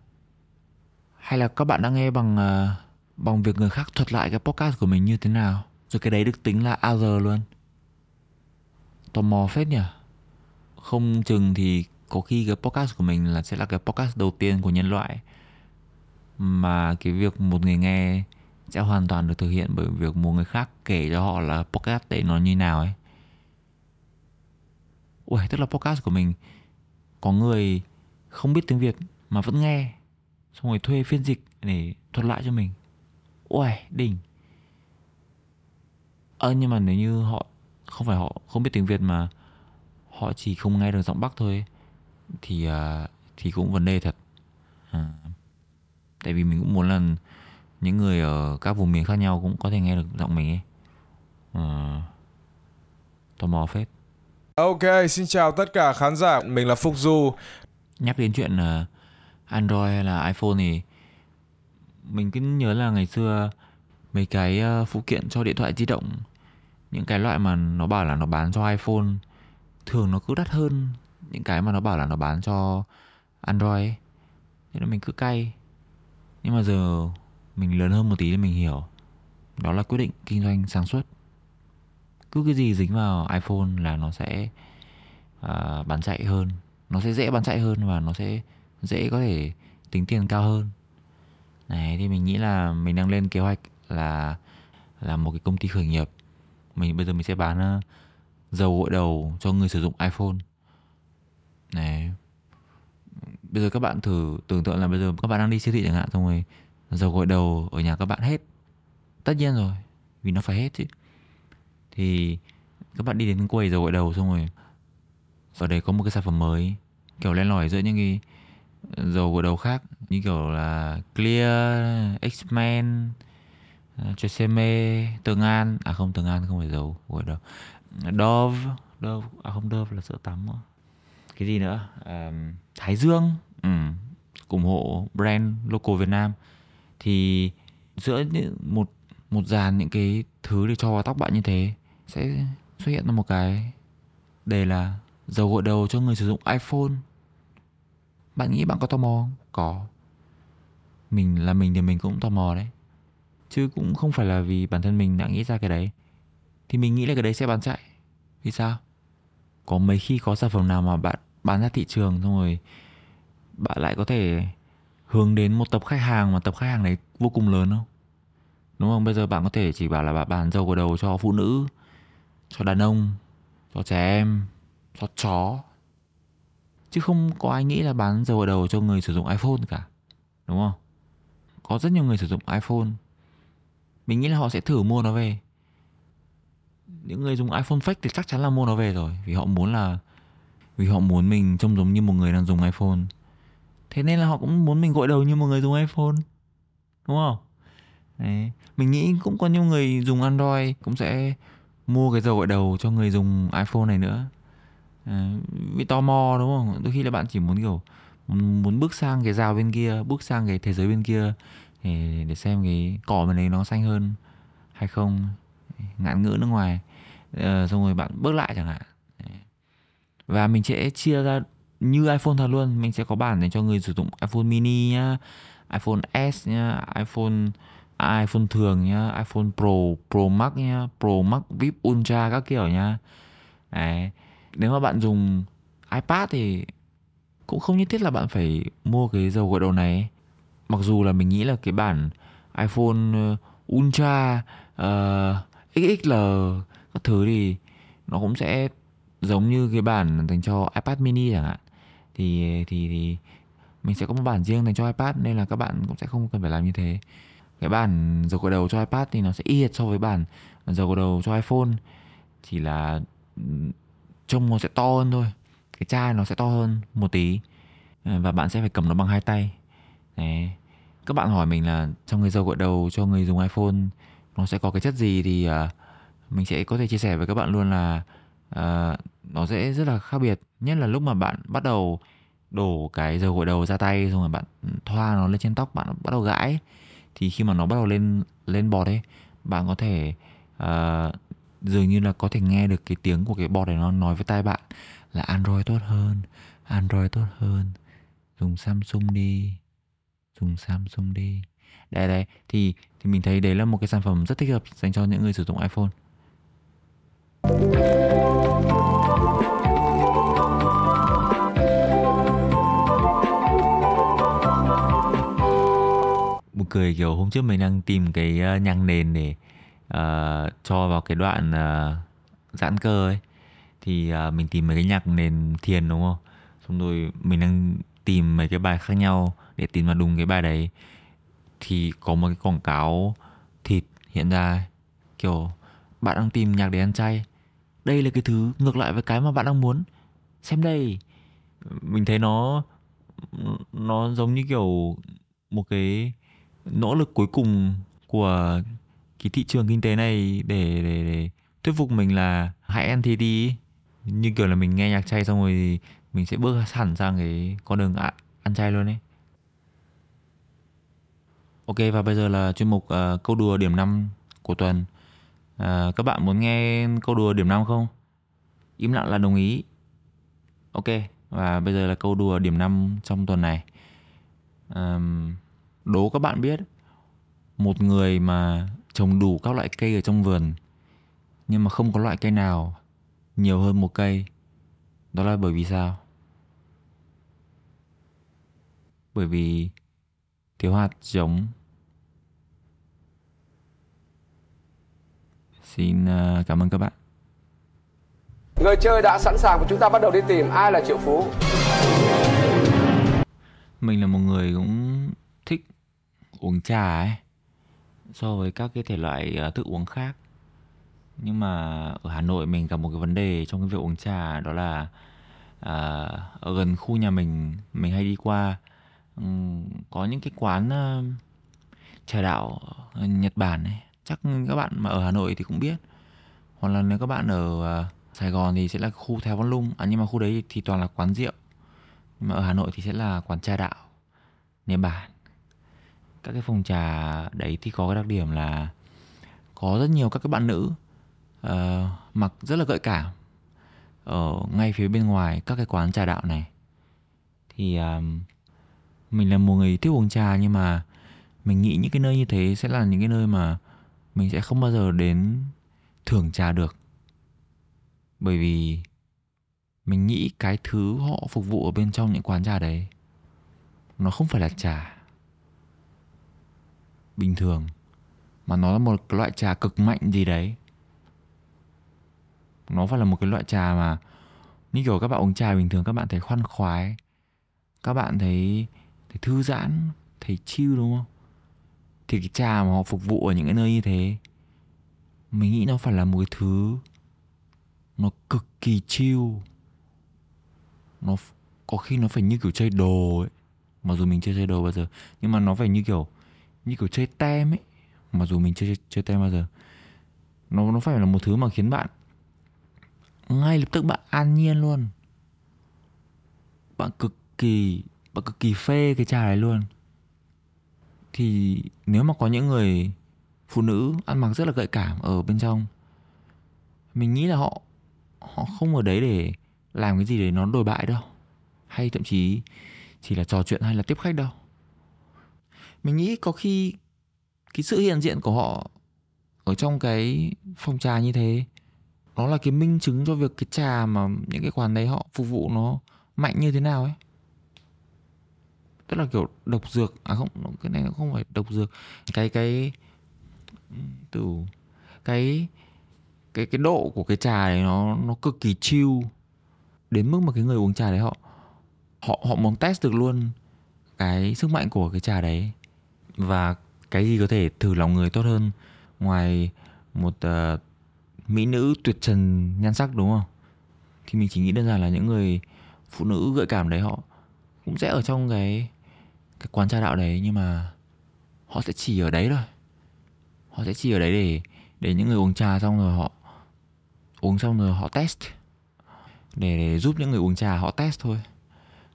hay là các bạn đang nghe bằng uh, bằng việc người khác thuật lại cái podcast của mình như thế nào? Rồi cái đấy được tính là other luôn tò mò phết nhỉ? Không chừng thì có khi cái podcast của mình là sẽ là cái podcast đầu tiên của nhân loại, mà cái việc một người nghe sẽ hoàn toàn được thực hiện bởi việc một người khác kể cho họ là podcast đấy nó như nào ấy. Ui tức là podcast của mình có người không biết tiếng việt mà vẫn nghe, xong rồi thuê phiên dịch để thuật lại cho mình. Ui đỉnh. Ơ, nhưng mà nếu như họ không phải họ không biết tiếng việt mà họ chỉ không nghe được giọng bắc thôi thì uh, thì cũng vấn đề thật à. tại vì mình cũng muốn là những người ở các vùng miền khác nhau cũng có thể nghe được giọng mình ấy à, tò mò phết Ok, xin chào tất cả khán giả, mình là Phúc Du. nhắc đến chuyện uh, Android hay là iPhone thì mình cứ nhớ là ngày xưa mấy cái uh, phụ kiện cho điện thoại di động những cái loại mà nó bảo là nó bán cho iPhone thường nó cứ đắt hơn những cái mà nó bảo là nó bán cho Android ấy. Thế nên mình cứ cay. Nhưng mà giờ mình lớn hơn một tí thì mình hiểu. Đó là quyết định kinh doanh sáng suốt. Cứ cái gì dính vào iPhone là nó sẽ uh, bán chạy hơn. Nó sẽ dễ bán chạy hơn và nó sẽ dễ có thể tính tiền cao hơn. Này thì mình nghĩ là mình đang lên kế hoạch là là một cái công ty khởi nghiệp mình bây giờ mình sẽ bán uh, dầu gội đầu cho người sử dụng iPhone. Này bây giờ các bạn thử tưởng tượng là bây giờ các bạn đang đi siêu thị chẳng hạn xong rồi dầu gội đầu ở nhà các bạn hết. Tất nhiên rồi vì nó phải hết chứ. Thì các bạn đi đến quầy dầu gội đầu xong rồi ở đây có một cái sản phẩm mới kiểu len lỏi giữa những cái dầu gội đầu khác như kiểu là Clear, X-Men, À, Tresemme, Tường An. À không Tường An không phải dầu gội đầu Dove, Dove à không Dove là sữa tắm mà. cái gì nữa? À, Thái Dương. Ừ. ủng hộ brand local Việt Nam. Thì giữa những một một dàn những cái thứ để cho vào tóc bạn như thế sẽ xuất hiện ra một cái đề là dầu gội đầu cho người sử dụng iPhone. Bạn nghĩ bạn có tò mò không? Có. Mình là mình thì mình cũng tò mò đấy chứ cũng không phải là vì bản thân mình đã nghĩ ra cái đấy. Thì mình nghĩ là cái đấy sẽ bán chạy. Vì sao? Có mấy khi có sản phẩm nào mà bạn bán ra thị trường xong rồi bạn lại có thể hướng đến một tập khách hàng mà tập khách hàng đấy vô cùng lớn không? Đúng không? Bây giờ bạn có thể chỉ bảo là bạn bán dầu gội đầu cho phụ nữ, cho đàn ông, cho trẻ em, cho chó. Chứ không có ai nghĩ là bán dầu gội đầu cho người sử dụng iPhone cả. Đúng không? Có rất nhiều người sử dụng iPhone mình nghĩ là họ sẽ thử mua nó về. Những người dùng iPhone fake thì chắc chắn là mua nó về rồi vì họ muốn là vì họ muốn mình trông giống như một người đang dùng iPhone. Thế nên là họ cũng muốn mình gội đầu như một người dùng iPhone đúng không? Đấy. mình nghĩ cũng có nhiều người dùng Android cũng sẽ mua cái dầu gội đầu cho người dùng iPhone này nữa. À, vì tò mò đúng không? Đôi khi là bạn chỉ muốn kiểu muốn bước sang cái rào bên kia bước sang cái thế giới bên kia để, để xem cái cỏ bên đấy nó xanh hơn hay không. Ngạn ngữ nước ngoài. Ờ, xong rồi bạn bước lại chẳng hạn. Và mình sẽ chia ra như iPhone thật luôn. Mình sẽ có bản để cho người sử dụng iPhone mini nhá iPhone S nhá iPhone à, iPhone thường nhá iPhone Pro Pro Max nhá Pro Max VIP Ultra các kiểu nhá. Đấy. nếu mà bạn dùng iPad thì cũng không nhất thiết là bạn phải mua cái dầu gội đầu này mặc dù là mình nghĩ là cái bản iPhone ờ, Ultra ờ, uh, XXL các thứ thì nó cũng sẽ giống như cái bản dành cho iPad mini chẳng hạn. Thì thì thì mình sẽ có một bản riêng dành cho iPad nên là các bạn cũng sẽ không cần phải làm như thế. Cái bản dầu gội đầu cho iPad thì nó sẽ y hệt so với bản dầu gội đầu cho iPhone. Chỉ là ừ, trông nó sẽ to hơn thôi. Cái chai nó sẽ to hơn một tí. Ờ, và bạn sẽ phải cầm nó bằng hai tay. Đấy. các bạn hỏi mình là trong người dầu gội đầu cho người dùng iPhone nó sẽ có cái chất gì thì uh, mình sẽ có thể chia sẻ với các bạn luôn là uh, nó sẽ rất là khác biệt nhất là lúc mà bạn bắt đầu đổ cái dầu gội đầu ra tay xong rồi bạn thoa nó lên trên tóc bạn bắt đầu gãi thì khi mà nó bắt đầu lên lên bọt ấy bạn có thể uh, dường như là có thể nghe được cái tiếng của cái bọt này nó nói với tai bạn là Android tốt hơn Android tốt hơn dùng Samsung đi dùng Samsung đi. Đây đây thì thì mình thấy đấy là một cái sản phẩm rất thích hợp dành cho những người sử dụng iPhone. Một cười kiểu hôm trước mình đang tìm cái ờ, nhạc nền để uh, cho vào cái đoạn uh, giãn cơ ấy. Thì uh, mình tìm mấy cái nhạc nền thiền đúng không? Xong rồi mình đang tìm mấy cái bài khác nhau để tìm vào đúng cái bài đấy thì có một cái quảng cáo thịt hiện ra kiểu bạn đang tìm nhạc để ăn chay. Đây là cái thứ ngược lại với cái mà bạn đang muốn. Xem đây. Mình thấy nó nó giống như kiểu một cái nỗ lực cuối cùng của cái thị trường kinh tế này để để, để thuyết phục mình là hãy ăn thịt đi. Như kiểu là mình nghe nhạc chay xong rồi thì mình sẽ bước hẳn sang cái con đường ăn chay luôn ấy. Ok và bây giờ là chuyên mục uh, câu đùa điểm 5 của tuần. Uh, các bạn muốn nghe câu đùa điểm 5 không? Im lặng là đồng ý. Ok và bây giờ là câu đùa điểm 5 trong tuần này. Um, đố các bạn biết một người mà trồng đủ các loại cây ở trong vườn nhưng mà không có loại cây nào nhiều hơn một cây đó là bởi vì sao bởi vì thiếu hạt giống xin ờ, cảm ơn các bạn. Người chơi đã sẵn sàng và chúng ta bắt đầu đi tìm ai là triệu phú. mình là một người cũng thích uống trà ấy so với các cái thể loại ờ, thức uống khác. Nhưng mà ở Hà Nội mình gặp một cái vấn đề trong cái việc uống trà đó là à, ở gần khu nhà mình mình hay đi qua có những cái quán ờ, trà đạo Nhật Bản ấy chắc các bạn mà ở Hà Nội thì cũng biết. Hoặc là nếu các bạn ở à, Sài Gòn thì sẽ là khu Thái Văn Lung à, nhưng mà khu đấy thì toàn là quán rượu. Nhưng mà ở Hà Nội thì sẽ là quán trà đạo Nhật Bản các cái phòng trà đấy thì có cái đặc điểm là có rất nhiều các cái bạn nữ uh, mặc rất là gợi cảm ở ngay phía bên ngoài các cái quán trà đạo này. Thì um, mình là một người thích uống trà nhưng mà mình nghĩ những cái nơi như thế sẽ là những cái nơi mà mình sẽ không bao giờ đến thưởng trà được. Bởi vì mình nghĩ cái thứ họ phục vụ ở bên trong những quán trà đấy, nó không phải là trà bình thường, mà nó là một cái loại trà cực mạnh gì đấy. Nó phải là một cái loại trà mà, như kiểu các bạn uống trà bình thường, các bạn thấy khoan khoái, các bạn thấy thấy thư giãn, thấy chill, đúng không? Thì cái trà mà họ phục vụ ở những cái nơi như thế mình nghĩ nó phải là một cái thứ nó cực kỳ chill. Nó có khi nó phải như kiểu chơi đồ ấy. Mặc dù mình chưa chơi đồ bao giờ nhưng mà nó phải như kiểu như kiểu chơi tem ấy. Mặc dù mình chưa chơi, chơi tem bao giờ. Nó nó phải là một thứ mà khiến bạn ngay lập tức bạn an nhiên luôn. Bạn cực kỳ bạn cực kỳ phê cái trà này luôn thì nếu mà có những người phụ nữ ăn mặc rất là gợi cảm ở bên trong, mình nghĩ là họ họ không ở đấy để làm cái gì để nó đồi bại đâu. Hay thậm chí chỉ là trò chuyện hay là tiếp khách đâu. Mình nghĩ có khi cái sự hiện diện của họ ở trong cái phòng trà như thế, nó là cái minh chứng cho việc cái trà mà những cái quán đấy họ phục vụ nó mạnh như thế nào ấy tức là kiểu độc dược. À không cái này nó không phải độc dược. Cái cái từ cái cái cái độ của cái trà này nó nó cực kỳ chill. Đến mức mà cái người uống trà đấy họ họ họ muốn test được luôn cái sức mạnh của cái trà đấy. Và cái gì có thể thử lòng người tốt hơn ngoài một uh, mỹ nữ tuyệt trần nhan sắc đúng không? Thì mình chỉ nghĩ đơn giản là những người phụ nữ gợi cảm đấy họ cũng sẽ ở trong cái cái quán trà đạo đấy nhưng mà họ sẽ chỉ ở đấy thôi. Họ sẽ chỉ ở đấy để để những người uống trà xong rồi họ uống xong rồi họ test. Để, để giúp những người uống trà họ test thôi.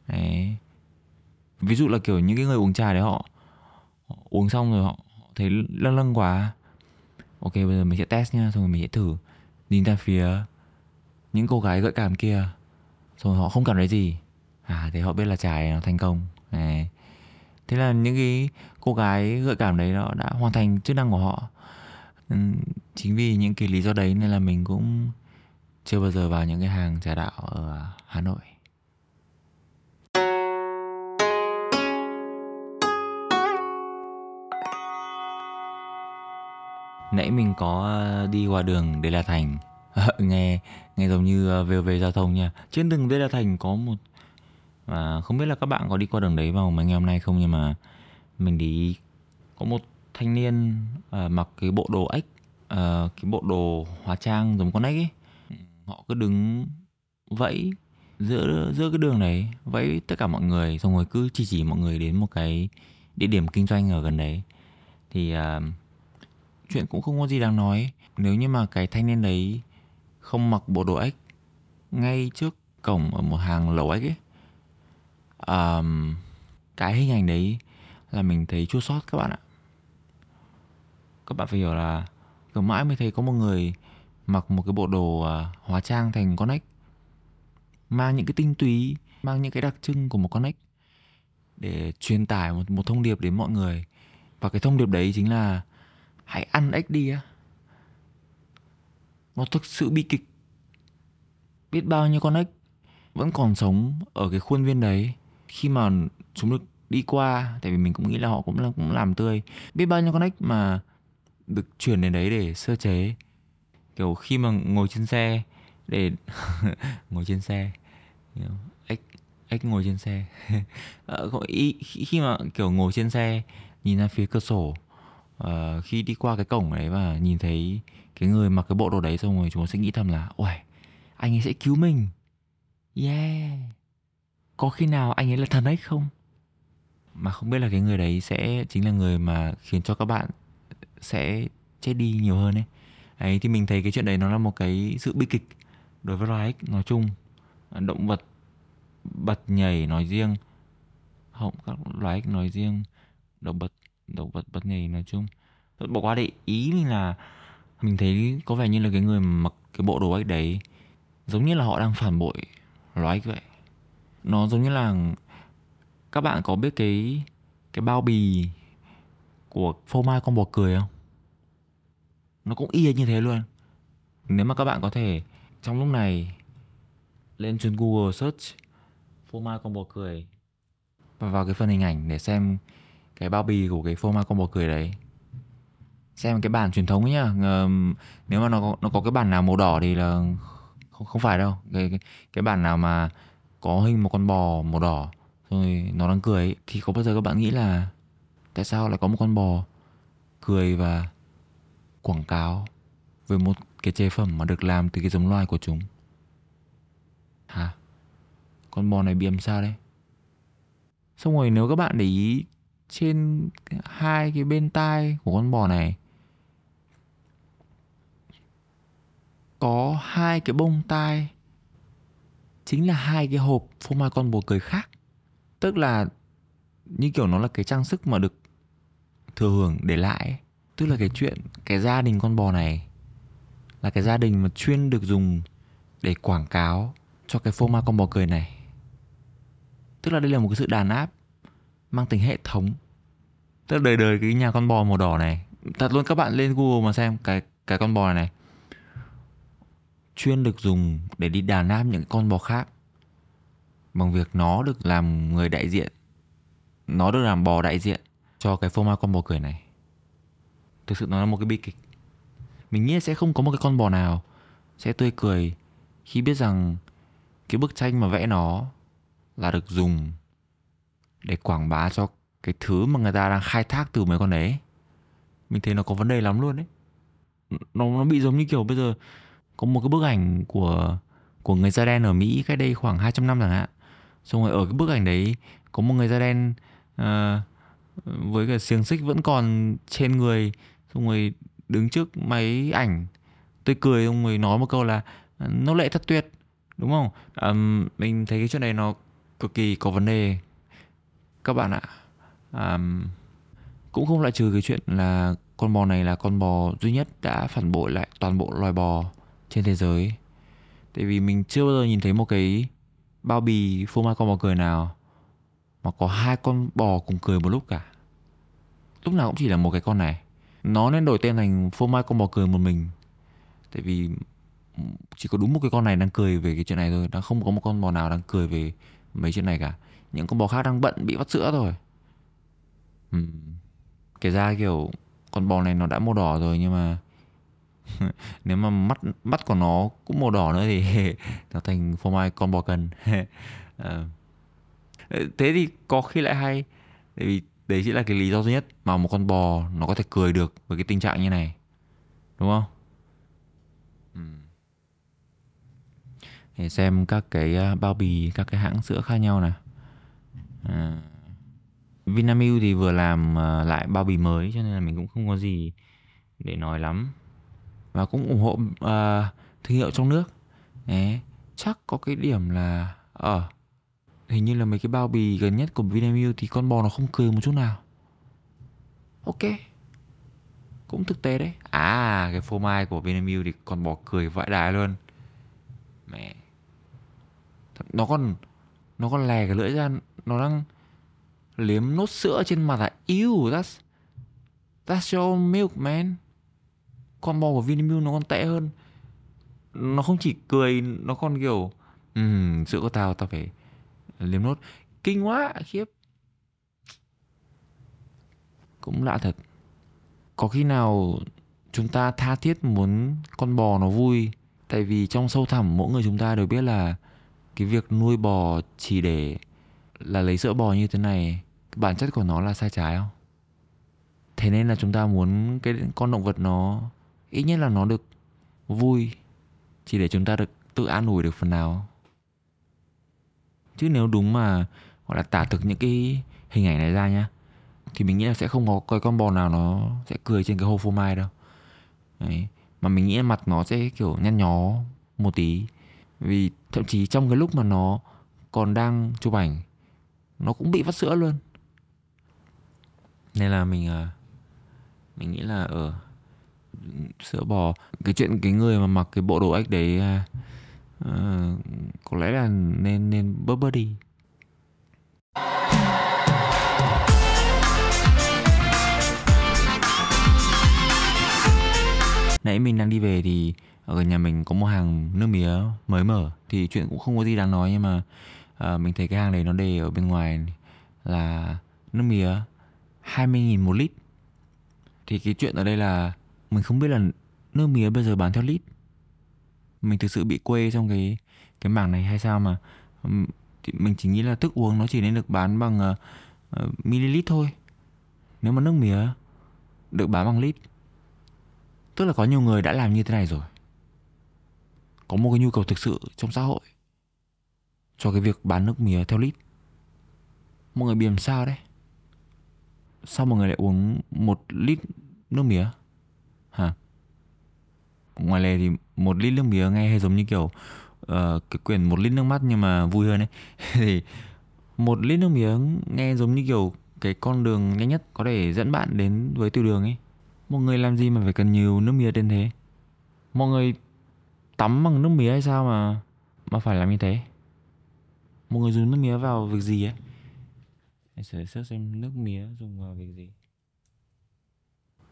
Đấy. Ví dụ là kiểu những cái người uống trà đấy họ, họ uống xong rồi họ, họ thấy lâng lâng quá. Ok bây giờ mình sẽ test nha xong rồi mình sẽ thử. Nhìn ra phía những cô gái gợi cảm kia. Rồi họ không cảm thấy gì. À thế họ biết là trà nó thành công. Này thế là những cái cô gái gợi cảm đấy nó đã hoàn thành chức năng của họ. Ừ, chính vì những cái lý do đấy nên là mình cũng chưa bao giờ vào những cái hàng trà đạo ở hà nội. Nãy mình có ờ, đi qua đường Đê La Thành. Nghe nghe giống như ờ, VOV về giao thông nha. Trên đường Đê La Thành có một và không biết là các bạn có đi qua đường đấy vào mấy ngày hôm nay không nhưng mà mình đi có một thanh niên uh, mặc cái bộ đồ ếch uh, ờ, cái bộ đồ hóa trang giống con ếch ấy. Họ cứ đứng vẫy giữa giữa cái đường đấy vẫy tất cả mọi người xong rồi cứ chỉ chỉ mọi người đến một cái địa điểm kinh doanh ở gần đấy. Thì uh, chuyện cũng không có gì đáng nói. Nếu như mà cái thanh niên đấy không mặc bộ đồ ếch ngay trước cổng ở một hàng lẩu ếch ấy um, cái hình ảnh đấy là mình thấy chua sót các bạn ạ. Các bạn phải hiểu là cứ mãi mới thấy có một người mặc một cái bộ đồ uh, hóa trang thành con ếch mang những cái tinh túy mang những cái đặc trưng của một con ếch để truyền tải một, một thông điệp đến mọi người. Và cái thông điệp đấy chính là hãy ăn ếch đi á. Nó thực sự bi kịch. Biết bao nhiêu con ếch vẫn còn sống ở cái khuôn viên đấy khi mà chúng được đi qua tại vì mình cũng nghĩ là họ cũng là cũng làm tươi. Biết bao nhiêu con ếch mà được chuyển đến đấy để sơ chế. Kiểu khi mà ngồi trên xe để ngồi trên xe. Ếch ếch ngồi trên xe. Ờ, khi mà kiểu ngồi trên xe nhìn ra phía cửa sổ uh, khi đi qua cái cổng đấy và nhìn thấy cái người mặc cái bộ đồ đấy xong rồi chúng sẽ nghĩ thầm là ôi anh ấy sẽ cứu mình. Yeah có khi nào anh ấy là thần ấy không? Mà không biết là cái người đấy sẽ chính là người mà khiến cho các bạn sẽ chết đi nhiều hơn ấy. Ấy thì mình thấy cái chuyện đấy nó là một cái sự bi kịch đối với loài ếch nói chung. Động vật bật nhảy nói riêng không các loài ếch nói riêng, động vật động vật bật nhảy nói chung. Bỏ qua để ý mình là mình thấy có vẻ như là cái người mặc cái bộ đồ ếch đấy giống như là họ đang phản bội loài ếch vậy nó giống như là các bạn có biết cái cái bao bì của phô mai con bò cười không? Nó cũng y như thế luôn. Nếu mà các bạn có thể trong lúc này lên trên Google search phô mai con bò cười và vào cái phần hình ảnh để xem cái bao bì của cái phô mai con bò cười đấy. Xem cái bản truyền thống ấy nhá. Nếu mà nó có, nó có cái bản nào màu đỏ thì là không không phải đâu. Cái cái, cái bản nào mà có hình một con bò màu đỏ rồi nó đang cười ấy, thì có bao giờ các bạn nghĩ là tại sao lại có một con bò cười và quảng cáo về một cái chế phẩm mà được làm từ cái giống loài của chúng? Hả? Con bò này bị làm sao đấy? Xong rồi nếu các bạn để ý trên hai cái bên tai của con bò này có hai cái bông tai chính là hai cái hộp phô mai con bồ cười khác. Tức là như kiểu nó là cái trang sức mà được thừa hưởng để lại tức là cái chuyện cái gia đình con bò này là cái gia đình mà chuyên được dùng để quảng cáo cho cái phô mai con bò cười này. Tức là đây là một cái sự đàn áp mang tính hệ thống. Tức là đời đời cái nhà con bò màu đỏ này. Thật luôn các bạn lên google mà xem cái cái con bò này, này chuyên được dùng để đi đàn áp những con bò khác, bằng việc nó được làm người đại diện, nó được làm bò đại diện cho cái phô mai con bò cười này. Thực sự nó là một cái bi kịch. Mình nghĩ sẽ không có một cái con bò nào sẽ tươi cười khi biết rằng cái bức tranh mà vẽ nó là được dùng để quảng bá cho cái thứ mà người ta đang khai thác từ mấy con đấy. Mình thấy nó có vấn đề lắm luôn đấy nó nó bị giống như kiểu bây giờ có một cái bức ảnh của của người da đen ở Mỹ cách đây khoảng 200 năm chẳng hạn. Xong rồi ở cái bức ảnh đấy có một người da đen uh, với cái xiềng xích vẫn còn trên người. Xong rồi đứng trước máy ảnh tôi cười xong rồi nói một câu là ờ, nó lệ thật tuyệt đúng không? Um, mình thấy cái chuyện này nó cực kỳ có vấn đề. Các bạn ạ um, cũng không loại trừ cái chuyện là con bò này là con bò duy nhất đã phản bội lại toàn bộ loài bò trên thế giới. Tại vì mình chưa bao giờ nhìn thấy một cái bao bì phô mai con bò cười nào mà có hai con bò cùng cười một lúc cả. Lúc nào cũng chỉ là một cái con này. Nó nên đổi tên thành phô mai con bò cười một mình. Tại vì chỉ có đúng một cái con này đang cười về cái chuyện này thôi. Nó không có một con bò nào đang cười về mấy chuyện này cả. Những con bò khác đang bận bị vắt sữa rồi ừ. kể ra kiểu con bò này nó đã màu đỏ rồi nhưng mà nếu mà mắt mắt của nó cũng màu đỏ nữa thì nó thành phô mai con bò cần. À. thế thì có khi lại hay tại vì đấy chỉ là cái lý do duy nhất mà một con bò nó có thể cười được với cái tình trạng như này đúng không? Ừ. Để xem các cái à, bao bì các cái hãng sữa khác nhau nè à, ờ. Vinamilk thì vừa làm à, lại bao bì mới cho nên là mình cũng không có gì để nói lắm và cũng ủng hộ uh, thương hiệu trong nước. Đấy, chắc có cái điểm là ở uh, hình như là mấy cái bao bì gần nhất của Vinamilk thì con bò nó không cười một chút nào. Ok cũng thực tế đấy. À cái phô mai của Vinamilk thì con bò cười vãi đái luôn. Mẹ nó còn nó còn lè cái lưỡi ra nó đang liếm nốt sữa trên mặt là ew that's that's your milk man con bò của Vinamilk nó còn tệ hơn. Nó không chỉ cười nó còn kiểu um, sữa của tao tao phải liếm nốt. Kinh quá khiếp. Cũng lạ thật. Có khi nào chúng ta tha thiết muốn con bò nó vui? Tại vì trong sâu thẳm mỗi người chúng ta đều biết là cái việc nuôi bò chỉ để là lấy sữa bò như thế này bản chất của nó là sai trái không? Thế nên là chúng ta muốn cái con động vật nó ít nhất là nó được vui chỉ để chúng ta được tự an ủi được phần nào. Chứ nếu đúng mà, gọi là, tả thực những cái hình ảnh này ra nhá, thì mình nghĩ là sẽ không có cái con bò nào nó sẽ cười trên cái hồ phô mai đâu. Đấy. mà mình nghĩ là mặt nó sẽ, kiểu, nhăn nhó một tí. Vì thậm chí trong cái lúc mà nó còn đang chụp ảnh, nó cũng bị vắt sữa luôn. Nên là mình ờ, mình nghĩ là ở sữa bò. Cái chuyện cái người mà mặc cái bộ đồ ếch đấy uh, có lẽ là nên nên bớt bớt đi. Nãy mình đang đi về thì ở nhà mình có một hàng nước mía mới mở thì chuyện cũng không có gì đáng nói nhưng mà uh, mình thấy cái hàng đấy nó đề ở bên ngoài là nước mía 20.000 một lít. Thì cái chuyện ở đây là mình không biết là nước mía bây giờ bán theo lít. Mình thực sự bị quê trong cái cái mảng này hay sao mà thì mình chỉ nghĩ là thức uống nó chỉ nên được bán bằng uh, uh, ml thôi. Nếu mà nước mía được bán bằng lít tức là có nhiều người đã làm như thế này rồi. Có một cái nhu cầu thực sự trong xã hội cho cái việc bán nước mía theo lít. Mọi người bị làm sao đấy? Sao mọi người lại uống một lít nước mía? Hả? Ngoài lề thì một lít nước mía nghe hay giống như kiểu uh, cái quyển một lít nước mắt nhưng mà vui hơn ấy. Thì một lít nước mía nghe giống như kiểu cái con đường nhanh nhất có thể dẫn bạn đến với tiêu đường ấy. Một người làm gì mà phải cần nhiều nước mía đến thế? Mọi người tắm bằng nước mía hay sao mà mà phải làm như thế? Một người dùng nước mía vào việc gì ấy? Hãy sẽ search xem nước mía dùng vào việc gì.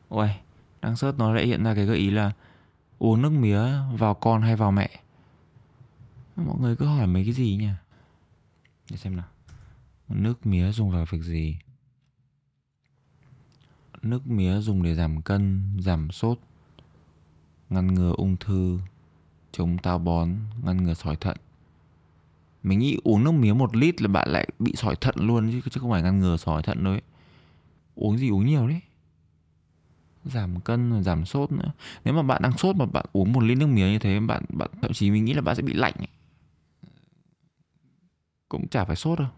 Ôi đang search nó lại hiện ra cái gợi ý là Uống nước mía vào con hay vào mẹ. Mọi người cứ hỏi mấy cái gì nhỉ? Để xem nào. Nước mía dùng vào việc gì? Nước mía dùng để giảm cân, giảm sốt Ngăn ngừa ung thư chống táo bón, ngăn ngừa sỏi thận. mình nghĩ uống nước mía một lít là bạn lại bị sỏi thận luôn chứ chứ không phải ngăn ngừa sỏi thận đâu ấy. Uống gì uống nhiều đấy giảm cân giảm sốt nữa. Nếu mà bạn đang sốt mà bạn uống một lít nước mía như thế, bạn bạn, thậm chí mình nghĩ là bạn sẽ bị lạnh ấy. cũng chả phải sốt đâu.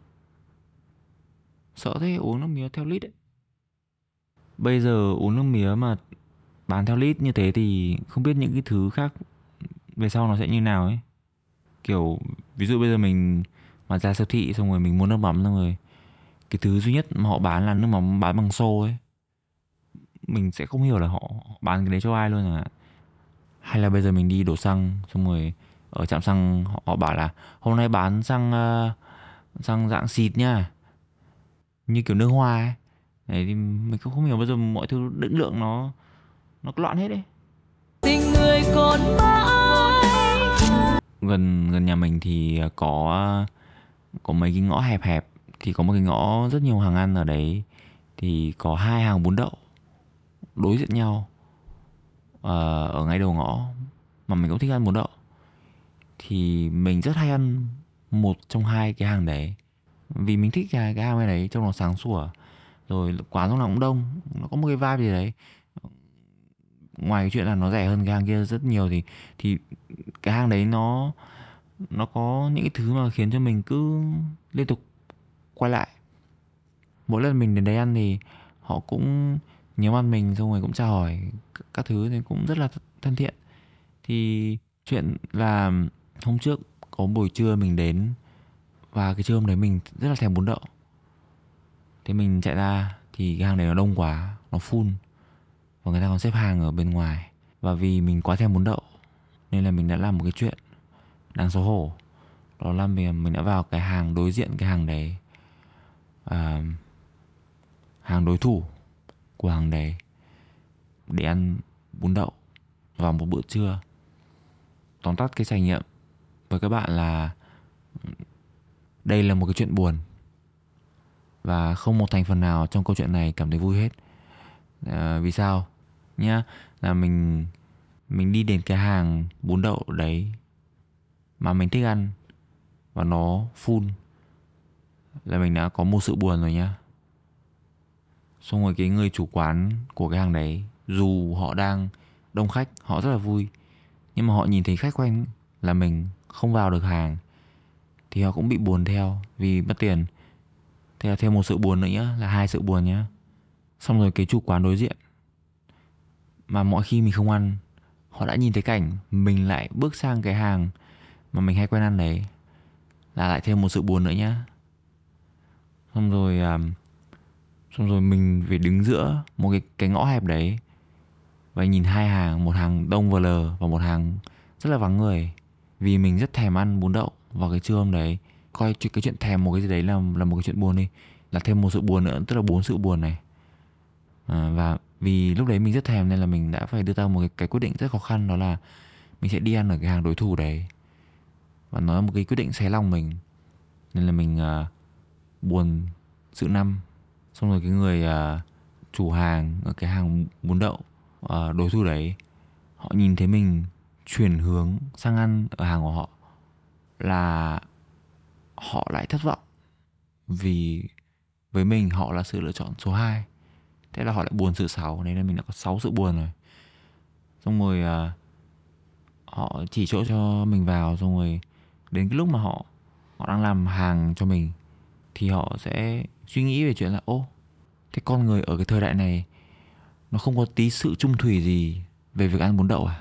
Sợ thế, uống nước mía theo lít ấy. Bây giờ uống nước mía mà bán theo lít như thế thì không biết những cái thứ khác về sau nó sẽ như nào ấy. Kiểu, ví dụ bây giờ mình mà ra siêu thị xong rồi mình mua nước mắm xong rồi, cái thứ duy nhất mà họ bán là nước mắm bán bằng xô ấy mình sẽ không hiểu là họ bán cái đấy cho ai luôn à. Hay là bây giờ mình đi đổ xăng xong rồi ở trạm xăng họ, họ bảo là hôm nay bán xăng uh, xăng dạng xịt nha như kiểu nước hoa ấy. Đấy thì mình cũng không hiểu bây giờ mọi thứ định lượng nó nó loạn hết đấy. Tình người còn mãi. Gần gần nhà mình thì có có mấy cái ngõ hẹp hẹp thì có một cái ngõ rất nhiều hàng ăn ở đấy. Thì có hai hàng bún đậu đối diện nhau uh, ở ngay đầu ngõ mà mình cũng thích ăn bún đậu. Thì mình rất hay ăn một trong hai cái hàng đấy. Vì mình thích cái cái hàng đấy trong nó sáng sủa rồi quán lúc nào cũng đông nó có một cái vibe gì đấy. Ngoài cái chuyện là nó rẻ hơn cái hàng kia rất nhiều thì thì cái hàng đấy nó nó có những cái thứ mà khiến cho mình cứ liên tục quay lại. Mỗi lần mình đến đấy ăn thì họ cũng nhớ ăn mình xong rồi cũng chào hỏi các thứ thì cũng rất là thân thiện. Thì chuyện là hôm trước có buổi trưa mình đến và cái trưa hôm đấy mình rất là thèm bún đậu. Thế mình chạy ra thì cái hàng đấy nó đông quá nó full và người ta còn xếp hàng ở bên ngoài. Và vì mình quá thèm bún đậu nên là mình đã làm một cái chuyện đáng xấu hổ. Đó là mình mình đã vào cái hàng đối diện cái hàng đấy à, hàng đối thủ của hàng đấy để ăn bún đậu vào một bữa trưa. Tóm tắt cái trải nghiệm với các bạn là đây là một cái chuyện buồn và không một thành phần nào trong câu chuyện này cảm thấy vui hết. À, vì sao? Nhá là mình mình đi đến cái hàng bún đậu đấy mà mình thích ăn và nó full là mình đã có một sự buồn rồi nhá xong rồi cái người chủ quán của cái hàng đấy dù họ đang đông khách họ rất là vui. Nhưng mà họ nhìn thấy khách quanh là mình không vào được hàng thì họ cũng bị buồn theo vì mất tiền. Thế là thêm một sự buồn nữa nhá là hai sự buồn nhá. Xong rồi cái chủ quán đối diện mà mọi khi mình không ăn họ đã nhìn thấy cảnh mình lại bước sang cái hàng mà mình hay quen ăn đấy là lại thêm một sự buồn nữa nhá. Xong rồi um, xong rồi mình phải đứng giữa một cái cái ngõ hẹp đấy. Và nhìn hai hàng một hàng đông vờ lờ và một hàng rất là vắng người. Vì mình rất thèm ăn bún đậu vào cái trưa hôm đấy. Coi cái chuyện thèm một cái gì đấy là là một cái chuyện buồn đi. Là thêm một sự buồn nữa tức là bốn sự buồn này. À, và vì lúc đấy mình rất thèm nên là mình đã phải đưa ra một cái, cái quyết định rất khó khăn đó là mình sẽ đi ăn ở cái hàng đối thủ đấy. Và nó là một cái quyết định xé lòng mình. Nên là mình uh, buồn sự năm xong rồi cái người uh, chủ hàng ở cái hàng bún đậu uh, đối thủ đấy họ nhìn thấy mình chuyển hướng sang ăn ở hàng của họ là họ lại thất vọng. Vì với mình họ là sự lựa chọn số 2 thế là họ lại buồn sự sáu nên là mình đã có 6 sự buồn rồi. Xong rồi uh, họ chỉ chỗ cho mình vào xong rồi đến cái lúc mà họ họ đang làm hàng cho mình thì họ sẽ suy nghĩ về chuyện là ô thế con người ở cái thời đại này nó không có tí sự trung thủy gì về việc ăn bún đậu à?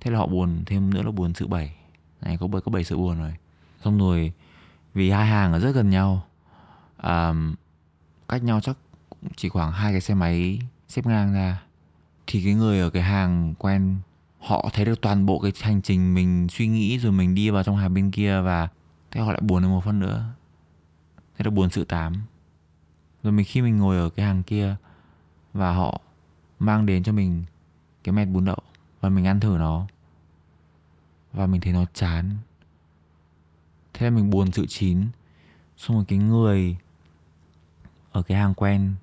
Thế là họ buồn thêm nữa là buồn sự bảy này có bảy có bảy sự buồn rồi. Xong rồi vì hai hàng ở rất gần nhau um, cách nhau chắc chỉ khoảng hai cái xe máy xếp ngang ra. Thì cái người ở cái hàng quen họ thấy được toàn bộ cái hành trình mình suy nghĩ rồi mình đi vào trong hàng bên kia và thế họ lại buồn thêm một phân nữa. Thế là buồn sự tám rồi mình khi mình ngồi ở cái hàng kia và họ mang đến cho mình cái mẹt bún đậu và mình ăn thử nó và mình thấy nó chán. Thế là mình buồn sự chín. Xong rồi cái người ở cái hàng quen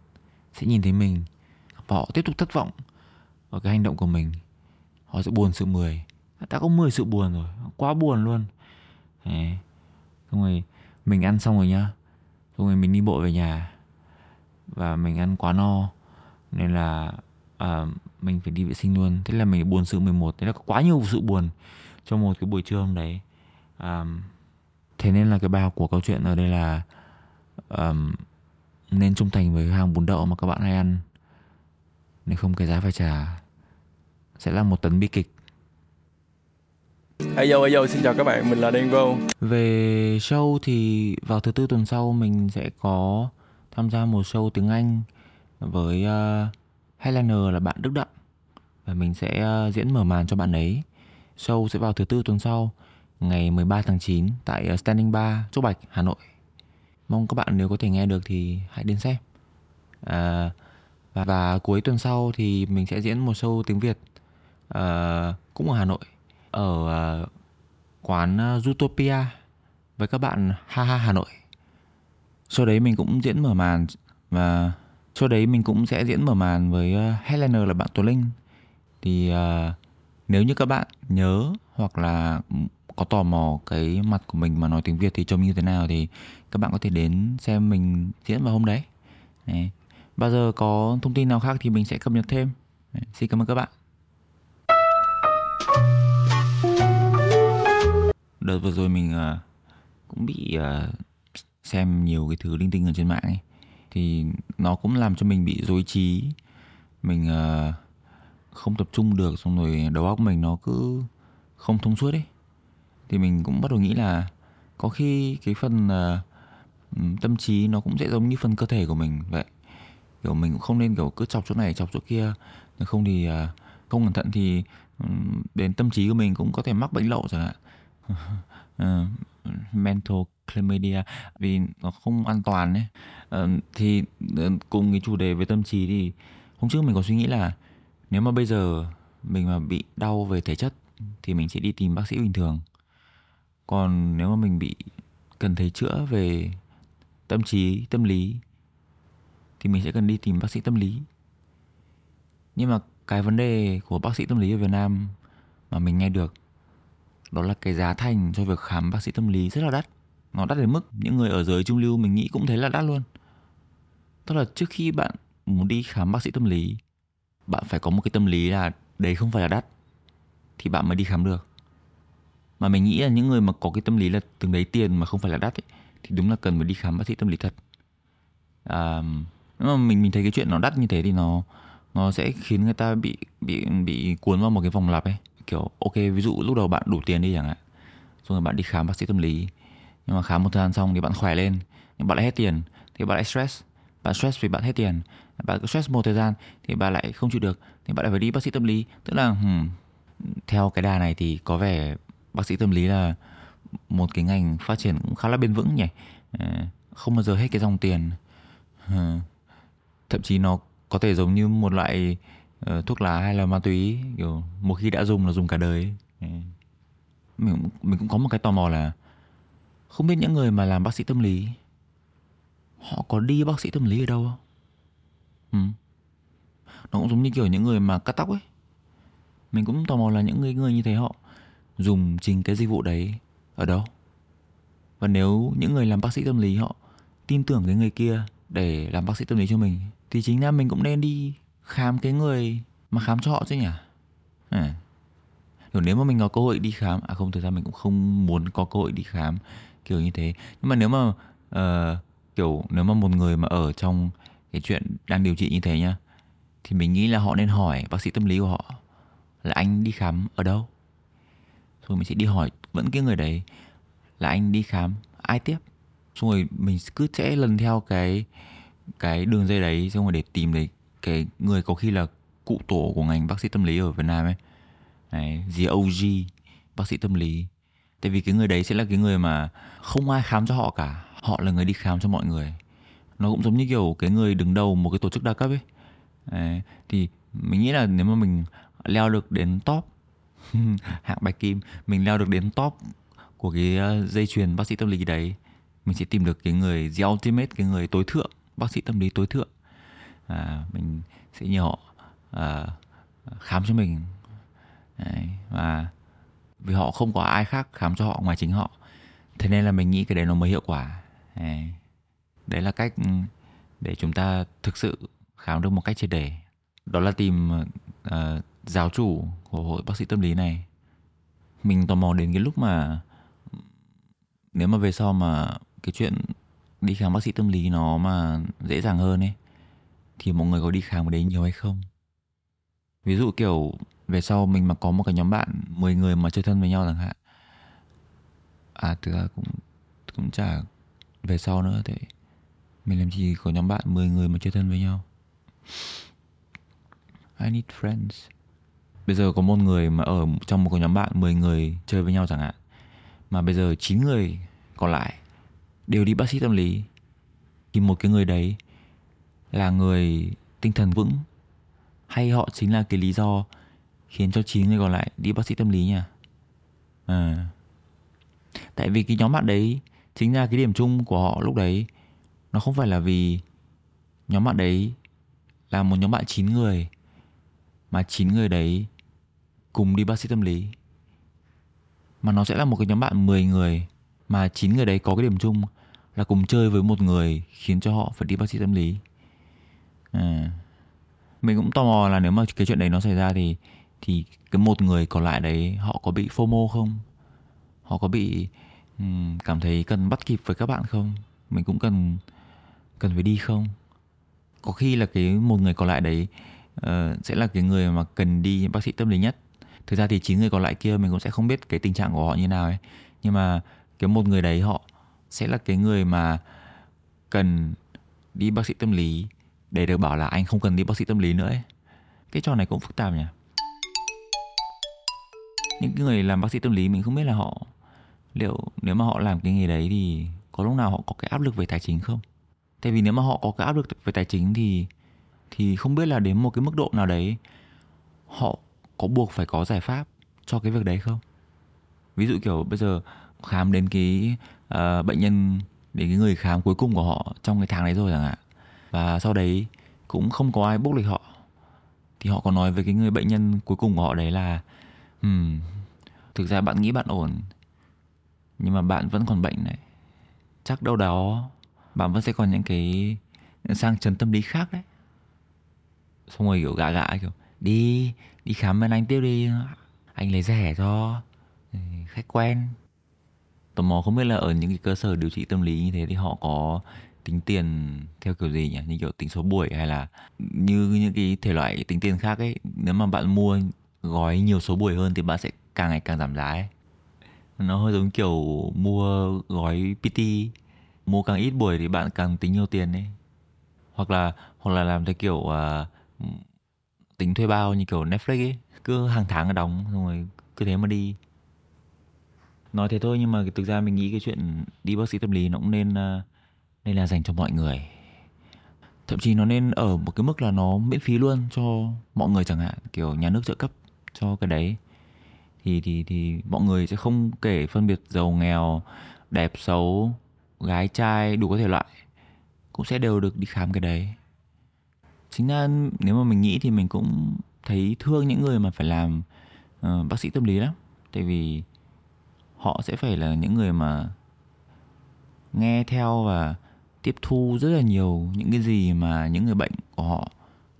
sẽ nhìn thấy mình và họ tiếp tục thất vọng ở cái hành động của mình. Họ sẽ buồn sự 10 à, đã có 10 sự buồn rồi, quá buồn luôn. Đấy. xong rồi mình ăn xong rồi nhá. Xong rồi mình đi bộ về nhà và mình ăn quá no. Nên là à, mình phải đi vệ sinh luôn. Thế là mình buồn sự 11 thế là có quá nhiều sự buồn trong một cái buổi trưa hôm đấy. À, thế nên là cái bài học của câu chuyện ở đây là um, nên trung thành với hàng bún đậu mà các bạn hay ăn. Nếu không cái giá phải trả sẽ là một tấn bi kịch. Ayo ayo xin chào các bạn, mình là Đen Vô về show thì vào thứ tư tuần sau mình sẽ có tham gia một show tiếng Anh với ờ, uh, headliner là bạn Đức Đặng và mình sẽ uh, diễn mở màn cho bạn ấy. Show sẽ vào thứ tư tuần sau, ngày 13 tháng 9 tại uh, Standing Bar Trúc Bạch, Hà Nội. Mong các bạn nếu có thể nghe được thì hãy đến xem. À, và, và cuối tuần sau thì mình sẽ diễn một show tiếng Việt uh, cũng ở Hà Nội ở uh, quán uh, Zootopia với các bạn HaHa Hà Nội. Sau đấy mình cũng diễn mở màn và sau đấy mình cũng sẽ diễn mở màn với Helena headliner là bạn Tuấn Linh. Thì uh, nếu như các bạn nhớ hoặc là có tò mò cái mặt của mình mà nói tiếng Việt thì trông như thế nào thì các bạn có thể đến xem mình diễn vào hôm đấy. Đấy. Bao giờ có thông tin nào khác thì mình sẽ cập nhật thêm. Đấy. Xin cảm ơn các bạn. Đợt vừa rồi mình uh, cũng bị uh, xem nhiều cái thứ linh tinh ở trên mạng ấy thì nó cũng làm cho mình bị dối trí. Mình uh, không tập trung được xong rồi đầu óc mình nó cứ không thông suốt ấy. Thì mình cũng bắt đầu nghĩ là có khi cái phần uh, tâm trí nó cũng sẽ giống như phần cơ thể của mình vậy. Kiểu mình cũng không nên kiểu cứ chọc chỗ này chọc chỗ kia. Không thì uh, không cẩn thận thì um, đến tâm trí của mình cũng có thể mắc bệnh lậu chẳng hạn uh, mental chlamydia vì nó không an toàn ấy. Uh, thì uh, cùng cái chủ đề về tâm trí thì hôm trước mình có suy nghĩ là nếu mà bây giờ mình mà bị đau về thể chất thì mình sẽ đi tìm bác sĩ bình thường. Còn nếu mà mình bị cần thấy chữa về tâm trí tâm lý thì mình sẽ cần đi tìm bác sĩ tâm lý. Nhưng mà cái vấn đề của bác sĩ tâm lý ở Việt Nam mà mình nghe được đó là cái giá thành cho việc khám bác sĩ tâm lý rất là đắt. Nó đắt đến mức những người ở giới trung lưu mình nghĩ cũng thấy là đắt luôn. Tức là trước khi bạn muốn đi khám bác sĩ tâm lý bạn phải có một cái tâm lý là đấy không phải là đắt thì bạn mới đi khám được. Mà mình nghĩ là những người mà có cái tâm lý là từng đấy tiền mà không phải là đắt ấy, thì đúng là cần phải đi khám bác sĩ tâm lý thật. À, mà mình mình thấy cái chuyện nó đắt như thế thì nó nó sẽ khiến người ta bị bị bị cuốn vào một cái vòng lặp ấy kiểu ok ví dụ lúc đầu bạn đủ tiền đi chẳng hạn xong rồi bạn đi khám bác sĩ tâm lý nhưng mà khám một thời gian xong thì bạn khỏe lên nhưng bạn lại hết tiền thì bạn lại stress bạn stress vì bạn hết tiền bạn cứ stress một thời gian thì bạn lại không chịu được thì bạn lại phải đi bác sĩ tâm lý. Tức là hmm, theo cái đà này thì có vẻ bác sĩ tâm lý là một cái ngành phát triển cũng khá là bền vững nhỉ? Ờ, không bao giờ hết cái dòng tiền. Ờ, thậm chí nó có thể giống như một loại uh, thuốc lá hay là ma túy kiểu một khi đã dùng là dùng cả đời ấy. Ờ. mình mình cũng có một cái tò mò là không biết những người mà làm bác sĩ tâm lý họ có đi bác sĩ tâm lý ở đâu không ừ. nó cũng giống như kiểu những người mà cắt tóc ấy mình cũng tò mò là những người người như thế họ dùng chính cái dịch vụ đấy ở đâu và nếu những người làm bác sĩ tâm lý họ tin tưởng cái người kia để làm bác sĩ tâm lý cho mình thì chính là mình cũng nên đi khám cái người mà khám cho họ chứ nhỉ? À. kiểu nếu mà mình có cơ hội đi khám à không thực ra mình cũng không muốn có cơ hội đi khám kiểu như thế. Nhưng mà nếu mà uh, kiểu nếu mà một người mà ở trong cái chuyện đang điều trị như thế nhá thì mình nghĩ là họ nên hỏi bác sĩ tâm lý của họ là anh đi khám ở đâu? Rồi mình sẽ đi hỏi vẫn cái người đấy là anh đi khám ai tiếp? Xong rồi mình cứ sẽ lần theo cái cái đường dây đấy xong rồi để tìm được cái người có khi là cụ tổ của ngành bác sĩ tâm lý ở Việt Nam ấy. Này gì OG bác sĩ tâm lý. Tại vì cái người đấy sẽ là cái người mà không ai khám cho họ cả. Họ là người đi khám cho mọi người. Nó cũng giống như kiểu cái người đứng đầu một cái tổ chức đa cấp ấy. Đấy, thì mình nghĩ là nếu mà mình leo được đến top hạng bạch kim mình leo được đến top của cái ờ, dây chuyền bác sĩ tâm lý đấy mình sẽ tìm được cái người the ultimate cái người tối thượng bác sĩ tâm lý tối thượng à, mình sẽ nhờ họ à, khám cho mình. Đấy, và vì họ không có ai khác khám cho họ ngoài chính họ thế nên là mình nghĩ cái đấy nó mới hiệu quả. Đấy, đấy là cách để chúng ta thực sự khám được một cách triệt để. Đó là tìm uh, giáo chủ của hội bác sĩ tâm lý này. Mình tò mò đến cái lúc mà nếu mà về sau mà cái chuyện đi khám bác sĩ tâm lý nó mà dễ dàng hơn ấy thì mọi người có đi khám ở đấy nhiều hay không? Ví dụ kiểu, về sau mình mà có một cái nhóm bạn 10 người mà chơi thân với nhau chẳng hạn à thực ra cũng cũng chả về sau nữa thì mình làm gì có nhóm bạn 10 người mà chơi thân với nhau. I need friends. Bây giờ có một người mà ở trong một cái nhóm bạn 10 người chơi với nhau chẳng hạn, mà bây giờ 9 người còn lại đều đi bác sĩ tâm lý, thì một cái người đấy là người tinh thần vững hay họ chính là cái lý do khiến cho chín người còn lại đi bác sĩ tâm lý nhỉ? à. tại vì cái nhóm bạn đấy chính ra cái điểm chung của họ lúc đấy nó không phải là vì nhóm bạn đấy là một nhóm bạn 9 người, mà 9 người đấy cùng đi bác sĩ tâm lý mà nó sẽ là một cái nhóm bạn 10 người, mà 9 người đấy có cái điểm chung là cùng chơi với một người khiến cho họ phải đi bác sĩ tâm lý à. mình cũng tò mò là nếu mà cái chuyện đấy nó xảy ra thì thì cái một người còn lại đấy họ có bị fomo không? Họ có bị um, cảm thấy cần bắt kịp với các bạn không? Mình cũng cần cần phải đi không? Có khi là cái một người còn lại đấy uh, sẽ là cái người mà cần đi bác sĩ tâm lý nhất. Thực ra thì chín người còn lại kia mình cũng sẽ không biết cái tình trạng của họ như nào ấy. Nhưng mà cái một người đấy họ sẽ là cái người mà cần đi bác sĩ tâm lý để được bảo là anh không cần đi bác sĩ tâm lý nữa ấy. cái trò này cũng phức tạp nhỉ? Những cái người làm bác sĩ tâm lý mình không biết là họ liệu nếu mà họ làm cái nghề đấy thì có lúc nào họ có cái áp lực về tài chính không? Tại vì nếu mà họ có cái áp lực về tài chính thì thì không biết là đến một cái mức độ nào đấy họ có buộc phải có giải pháp cho cái việc đấy không? Ví dụ kiểu bây giờ khám đến cái uh, bệnh nhân đến cái người khám cuối cùng của họ trong cái tháng đấy rồi chẳng hạn và sau đấy cũng không có ai bốc lịch họ. Thì họ có nói với cái người bệnh nhân cuối cùng của họ đấy là um, thực ra bạn nghĩ bạn ổn nhưng mà bạn vẫn còn bệnh này. Chắc đâu đó bạn vẫn sẽ còn những cái sang chấn tâm lý khác đấy. Xong rồi kiểu gạ gạ kiểu đi đi khám bên anh tiếp đi anh lấy rẻ cho ừ, khách quen. Tò mò không biết là ở những cái cơ sở điều trị tâm lý như thế thì họ có tính tiền theo kiểu gì nhỉ? Như kiểu tính số buổi hay là như những cái thể loại tính tiền khác ấy. Nếu mà bạn mua gói nhiều số buổi hơn thì bạn sẽ càng ngày càng giảm giá ấy. Nó hơi giống kiểu mua gói PT mua càng ít buổi thì bạn càng tính nhiều tiền ấy. Hoặc là hoặc là làm theo kiểu uh, tính thuê bao như kiểu Netflix ấy. Cứ hàng tháng đóng xong rồi cứ thế mà đi. Nói thế thôi nhưng mà thực ra mình nghĩ cái chuyện đi bác sĩ tâm lý nó cũng nên uh, nên là dành cho mọi người. Thậm chí nó nên ở một cái mức là nó miễn phí luôn cho mọi người chẳng hạn kiểu nhà nước trợ cấp cho cái đấy. Thì thì thì mọi người sẽ không kể phân biệt giàu nghèo đẹp xấu gái trai đủ các thể loại cũng sẽ đều được đi khám cái đấy. Chính ra nếu mà mình nghĩ thì mình cũng thấy thương những người mà phải làm uh, bác sĩ tâm lý lắm. Tại vì họ sẽ phải là những người mà nghe theo và tiếp thu rất là nhiều những cái gì mà những người bệnh của họ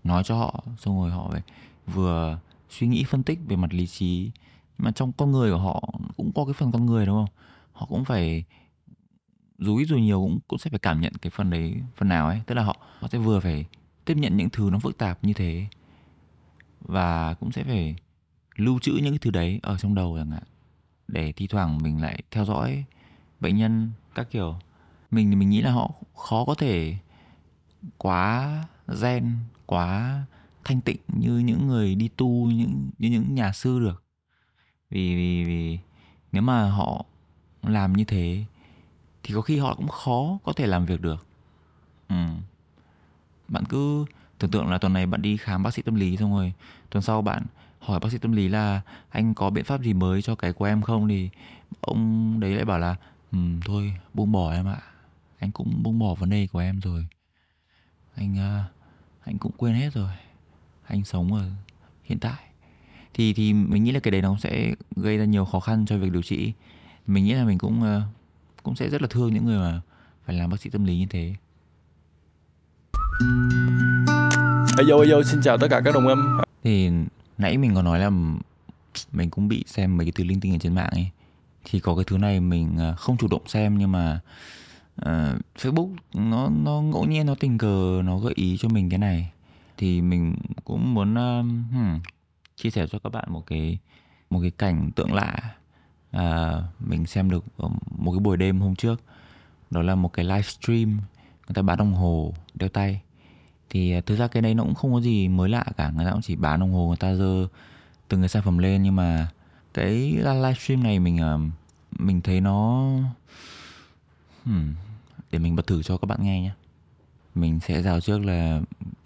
nói cho họ, xong rồi họ phải vừa suy nghĩ phân tích về mặt lý trí. Mà trong con người của họ cũng có cái phần con người, đúng không? Họ cũng phải dù ít dù nhiều cũng cũng sẽ phải cảm nhận cái phần đấy, phần nào ấy. Tức là họ họ sẽ vừa phải tiếp nhận những thứ nó phức tạp như thế và cũng sẽ phải lưu trữ những cái thứ đấy ở trong đầu chẳng hạn, để thi thoảng mình lại theo dõi bệnh nhân các kiểu mình mình nghĩ là họ khó có thể quá zen quá thanh tịnh như những người đi tu những như những nhà sư được. Vì vì vì nếu mà họ làm như thế thì có khi họ cũng khó có thể làm việc được. Ừ. bạn cứ tưởng tượng là tuần này bạn đi khám bác sĩ tâm lý xong rồi tuần sau bạn hỏi bác sĩ tâm lý là anh có biện pháp gì mới cho cái của em không? Thì ông đấy lại bảo là ừ, thôi buông bỏ em ạ anh cũng buông bỏ vấn đề của em rồi. Anh uh, anh cũng quên hết rồi. Anh sống ở hiện tại. Thì thì mình nghĩ là cái đấy nó sẽ gây ra nhiều khó khăn cho việc điều trị. Mình nghĩ là mình cũng uh, cũng sẽ rất là thương những người mà phải làm bác sĩ tâm lý như thế. Hello, hello, xin chào tất cả các đồng âm. thì nãy mình có nói là mình cũng bị xem mấy cái thứ linh tinh ở trên mạng ấy. Thì có cái thứ này mình ờ, không chủ động xem nhưng mà uh, Facebook nó nó ngẫu nhiên nó tình cờ nó gợi ý cho mình cái này. Thì mình cũng muốn um, hmm, chia sẻ cho các bạn một cái một cái cảnh tượng lạ. Uh, mình xem được ở một cái buổi đêm hôm trước. Đó là một cái livestream người ta bán đồng hồ đeo tay. Thì à, thực ra cái đấy nó cũng không có gì mới lạ cả. Người ta cũng chỉ bán đồng hồ người ta dơ từng cái sản phẩm lên. Nhưng mà cái livestream này mình mình thấy nó hmm, để mình bật thử cho các bạn nghe nhé mình sẽ rào trước là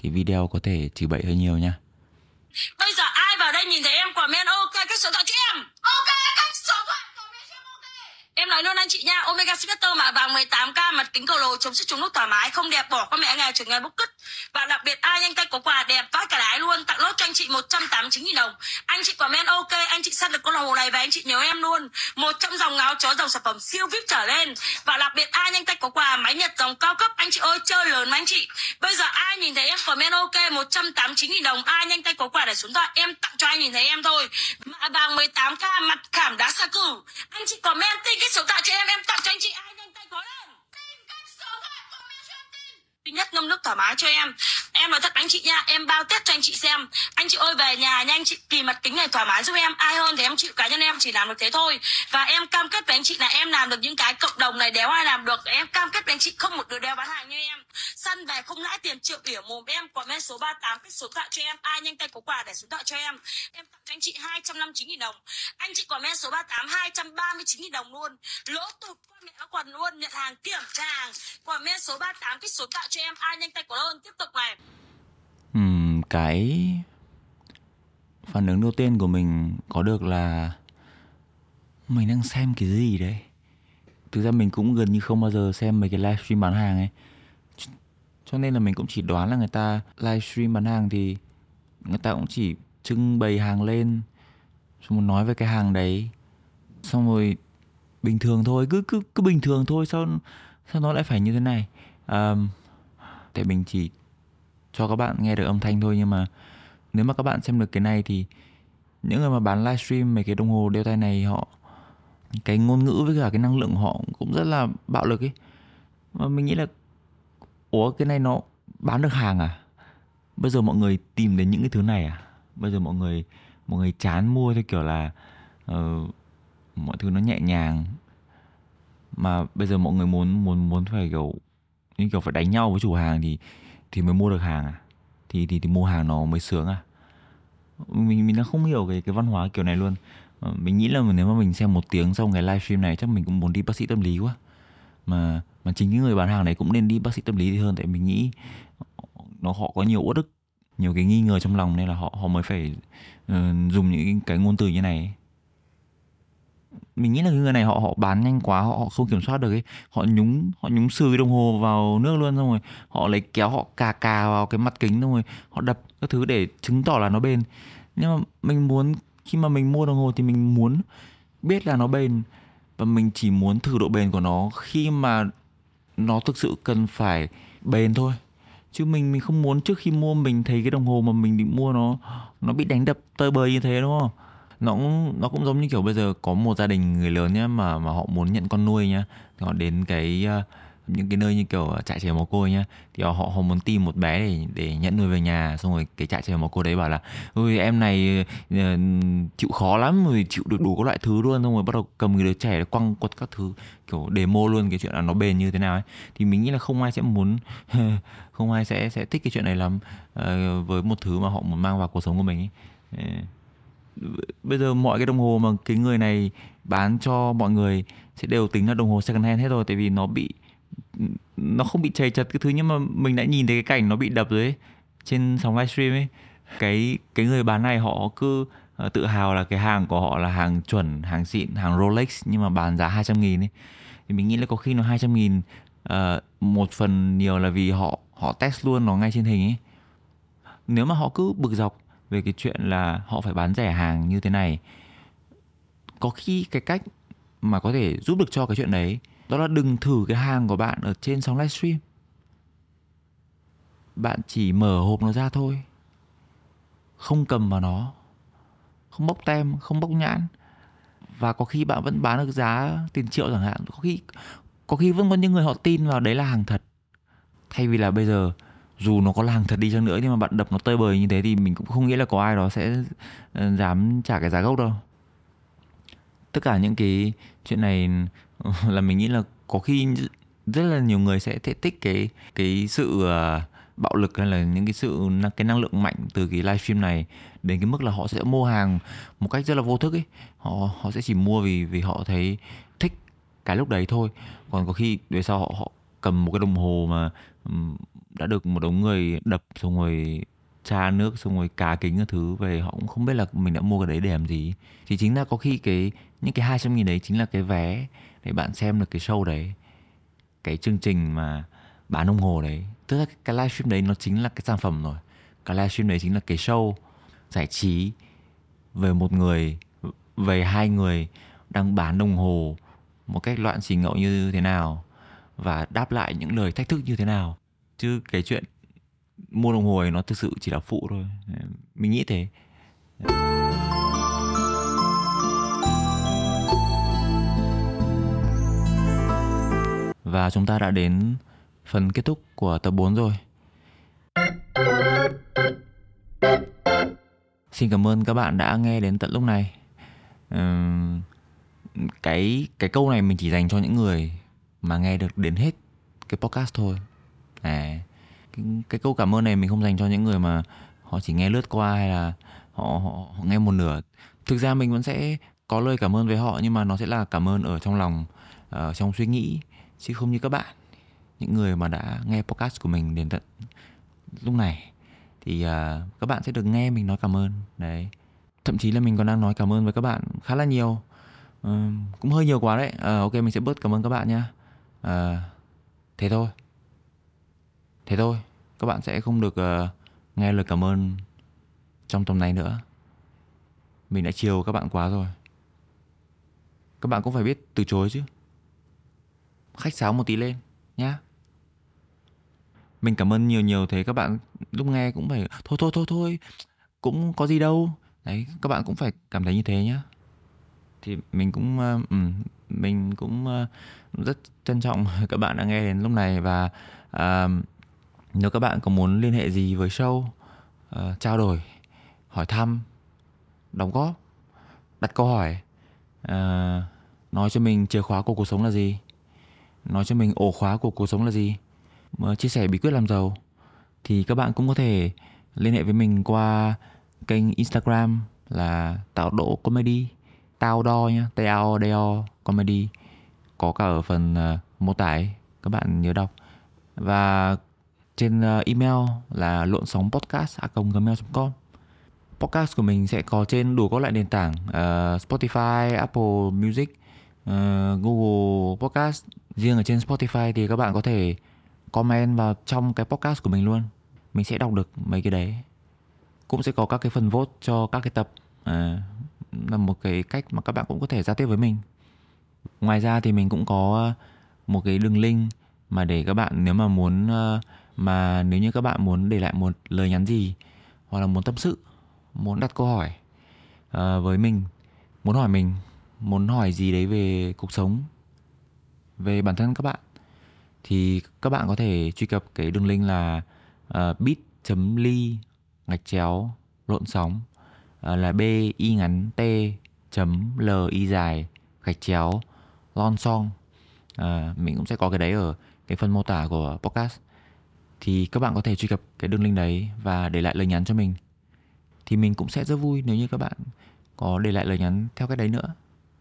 cái video có thể chỉ bậy hơi nhiều nha Bây giờ ai vào đây nhìn thấy em comment ok, các số thoại Em nói luôn anh chị nha, Omega Spectre mà vàng 18k mặt kính cầu lồ chống sức chống nước thoải mái, không đẹp bỏ qua mẹ ngày chuyển ngày bốc cất và đặc biệt, ai nhanh tay có quà đẹp vãi cả đái luôn, tặng lốt cho anh chị 189 000 đồng. Anh chị comment ok, anh chị săn được con đồng hồ này và anh chị nhớ em luôn. Một trong dòng áo chó dòng sản phẩm siêu vip trở lên. Và đặc biệt, ai nhanh tay có quà, máy nhật dòng cao cấp, anh chị ơi, chơi lớn mà anh chị. Bây giờ ai nhìn thấy em comment ok 189 000 đồng, ai nhanh tay có quà để xuống thoại, em tặng cho anh nhìn thấy em thôi. Mạ vàng 18k mặt khảm đá sa cử. Anh chị comment tích cái số thoại cho em em tặng cho anh chị ai nhanh tay có lên tin các số thoại comment cho em duy nhất ngâm nước thoải mái cho em. Em nói thật anh chị nha, em bao tết cho anh chị xem. Anh chị ơi, về nhà nha, anh chị tìm mặt kính này thoải mái giúp em. Ai hơn thì em chịu, cá nhân em chỉ làm được thế thôi. Và em cam kết với anh chị là em làm được những cái cộng đồng này đéo ai làm được. Em cam kết với anh chị không một đứa đeo bán hàng như em. Săn về không lãi tiền triệu ỉa mồm em comment số 38 cái số thoại cho em. Ai nhanh tay có quà để số thoại cho em. Em tặng cho anh chị 259 000 đồng. Anh chị comment số 38 239 000 đồng luôn. Lỗ tụt qua mẹ nó quần luôn, nhận hàng, kiểm tra hàng. Comment số 38 cái số thoại cho em ai nhanh tay của hơn tiếp tục này uhm, cái phản ứng đầu tiên của mình có được là mình đang xem cái gì đấy? Thực ra mình cũng gần như không bao giờ xem mấy cái livestream bán hàng ấy. Cho nên là mình cũng chỉ đoán là người ta livestream bán hàng thì người ta cũng chỉ trưng bày hàng lên xong rồi nói về cái hàng đấy. Xong rồi bình thường thôi cứ cứ cứ bình thường thôi sao sao nó lại phải như thế này? Um, tại mình chỉ cho các bạn nghe được âm thanh thôi nhưng mà nếu mà các bạn xem được cái này thì những người mà bán livestream mấy cái đồng hồ đeo tay này họ cái ngôn ngữ với cả cái năng lượng họ cũng rất là bạo lực ấy. Mà mình nghĩ là ủa cái này nó bán được hàng à? Bây giờ mọi người tìm đến những cái thứ này à? Bây giờ mọi người mọi người chán mua theo kiểu là uh, mọi thứ nó nhẹ nhàng. Mà bây giờ mọi người muốn muốn muốn phải kiểu như kiểu phải đánh nhau với chủ hàng thì thì mới mua được hàng à? Thì thì, thì mua hàng nó mới sướng à? Mình mình đang không hiểu cái cái văn hóa kiểu này luôn. Ờ, mình nghĩ là nếu mà mình xem một tiếng sau cái livestream này chắc mình cũng muốn đi bác sĩ tâm lý quá. Mà mà chính cái người bán hàng này cũng nên đi bác sĩ tâm lý thì hơn tại mình nghĩ nó họ có nhiều uất ức nhiều cái nghi ngờ trong lòng nên là họ họ mới phải uh, dùng những cái ngôn từ như này ấy mình nghĩ là người này họ họ bán nhanh quá họ, họ không kiểm soát được ấy. Họ nhúng họ nhúng sừ đồng hồ vào nước luôn xong rồi họ lấy kéo họ cà cà vào cái mặt kính xong rồi họ đập các thứ để chứng tỏ là nó bền. Nhưng mà mình muốn khi mà mình mua đồng hồ thì mình muốn biết là nó bền và mình chỉ muốn thử độ bền của nó khi mà nó thực sự cần phải bền thôi. Chứ mình mình không muốn trước khi mua mình thấy cái đồng hồ mà mình định mua nó nó bị đánh đập tơi bời như thế đúng không? Nó cũng nó cũng giống như kiểu bây giờ có một gia đình người lớn nhá, mà mà họ muốn nhận con nuôi nhá. Thì họ đến cái ờ, những cái nơi như kiểu trại trẻ mồ côi nhá. Thì họ họ muốn tìm một bé để để nhận nuôi về nhà. Xong rồi cái trại trẻ mồ côi đấy bảo là, ôi, em này ờ, chịu khó lắm, rồi chịu được đủ các loại thứ luôn. Xong rồi bắt đầu cầm cái đứa trẻ để quăng quật các thứ, kiểu demo luôn cái chuyện là nó bền như thế nào ấy. Thì mình nghĩ là không ai sẽ muốn, không ai sẽ sẽ thích cái chuyện này lắm ờ, với một thứ mà họ muốn mang vào cuộc sống của mình ấy bây giờ mọi cái đồng hồ mà cái người này bán cho mọi người sẽ đều tính là đồng hồ second hand hết rồi tại vì nó bị nó không bị chầy chật cái thứ nhưng mà mình đã nhìn thấy cái cảnh nó bị đập rồi ấy trên sóng livestream ấy. Cái cái người bán này họ cứ ờ, tự hào là cái hàng của họ là hàng chuẩn hàng xịn hàng Rolex nhưng mà bán giá 200 nghìn ấy. Thì mình nghĩ là có khi nó 200 nghìn uh, một phần nhiều là vì họ họ test luôn nó ngay trên hình ấy. Nếu mà họ cứ bực dọc về cái chuyện là họ phải bán rẻ hàng như thế này. Có khi cái cách mà có thể giúp được cho cái chuyện đấy, đó là đừng thử cái hàng của bạn ở trên sóng livestream. Bạn chỉ mở hộp nó ra thôi. Không cầm vào nó. Không bóc tem, không bóc nhãn. Và có khi bạn vẫn bán được giá tiền triệu chẳng hạn. Có khi có khi vẫn có những người họ tin vào đấy là hàng thật. Thay vì là bây giờ dù nó có làng thật đi chăng nữa, nhưng mà bạn đập nó tơi bời như thế thì mình cũng không nghĩ là có ai đó sẽ ờ, dám trả cái giá gốc đâu. Tất cả những cái chuyện này, là mình nghĩ là có khi rất là nhiều người sẽ thích cái cái sự ờ, bạo lực hay là những cái sự cái năng lượng mạnh từ cái livestream này đến cái mức là họ sẽ mua hàng một cách rất là vô thức ấy. Họ họ sẽ chỉ mua vì vì họ thấy thích cái lúc đấy thôi. Còn có khi về sau họ họ cầm một cái đồng hồ mà đã được một đống người đập xong rồi tra nước xong rồi cá kính các thứ về, họ cũng không biết là mình đã mua cái đấy để làm gì. Thì chính là có khi cái, những cái 200 nghìn đấy chính là cái vé để bạn xem được cái show đấy, cái chương trình mà bán đồng hồ đấy. Tức là cái livestream đấy nó chính là cái sản phẩm rồi. Cái livestream đấy chính là cái show giải trí về một người, về hai người đang bán đồng hồ một cách loạn xì ngẫu như thế nào và đáp lại những lời thách thức như thế nào chứ cái chuyện mua đồng hồ ấy nó thực sự chỉ là phụ thôi mình nghĩ thế và chúng ta đã đến phần kết thúc của tập 4 rồi. Xin cảm ơn các bạn đã nghe đến tận lúc này. Cái cái câu này mình chỉ dành cho những người mà nghe được đến hết cái podcast thôi. À, cái, cái câu cảm ơn này mình không dành cho những người mà họ chỉ nghe lướt qua hay là họ, họ, họ nghe một nửa. Thực ra mình vẫn sẽ có lời cảm ơn với họ nhưng mà nó sẽ là cảm ơn ở trong lòng, ở trong suy nghĩ chứ không như các bạn những người mà đã nghe podcast của mình đến tận lúc này. Thì uh, các bạn sẽ được nghe mình nói cảm ơn đấy. Thậm chí là mình còn đang nói cảm ơn với các bạn khá là nhiều. Uh, cũng hơi nhiều quá đấy. Uh, ok mình sẽ bớt cảm ơn các bạn nhá à, thế thôi. Thế thôi các bạn sẽ không được uh, nghe lời cảm ơn trong tầm này nữa. Mình đã chiều các bạn quá rồi. Các bạn cũng phải biết từ chối chứ. Khách sáo một tí lên nhá. Mình cảm ơn nhiều nhiều thế các bạn lúc nghe cũng phải thôi thôi thôi thôi cũng có gì đâu. Đấy các bạn cũng phải cảm thấy như thế nhá. Thì mình cũng uh, mình cũng ờ, rất trân trọng các bạn đã nghe đến lúc này và uh, nếu các bạn có muốn liên hệ gì với show uh, trao đổi hỏi thăm đóng góp đặt câu hỏi uh, nói cho mình chìa khóa của cuộc sống là gì nói cho mình ổ khóa của cuộc sống là gì mà chia sẻ bí quyết làm giàu thì các bạn cũng có thể liên hệ với mình qua kênh Instagram là tạo độ comedy tao đo nhá tao đo comedy. Có cả ở phần uh, mô tả ấy. các bạn nhớ đọc. Và trên uh, email là lộn sóng podcast a gmail.com podcast của mình sẽ có trên đủ các loại nền tảng uh, Spotify, Apple Music, uh, Google Podcast. Riêng ở trên Spotify thì các bạn có thể comment vào trong cái podcast của mình luôn. Mình sẽ đọc được mấy cái đấy. Cũng sẽ có các cái phần vote cho các cái tập uh, là một cái cách mà các bạn cũng có thể giao tiếp với mình. Ngoài ra thì mình cũng có ờ, một cái đường link mà để các bạn nếu mà muốn ờ, mà nếu như các bạn muốn để lại một lời nhắn gì hoặc là muốn tâm sự muốn đặt câu hỏi uh, với mình muốn hỏi mình muốn hỏi gì đấy về cuộc sống về bản thân các bạn thì các bạn có thể truy cập cái đường link là uh, bit.ly/gạch chéo lộn sóng Ờ, là b y ngắn t chấm l y dài gạch chéo lon song. À, mình cũng sẽ có cái đấy ở cái phần mô tả của podcast. Thì các bạn có thể truy cập cái đường link đấy và để lại lời nhắn cho mình. Thì mình cũng sẽ rất vui nếu như các bạn có để lại lời nhắn theo cái đấy nữa.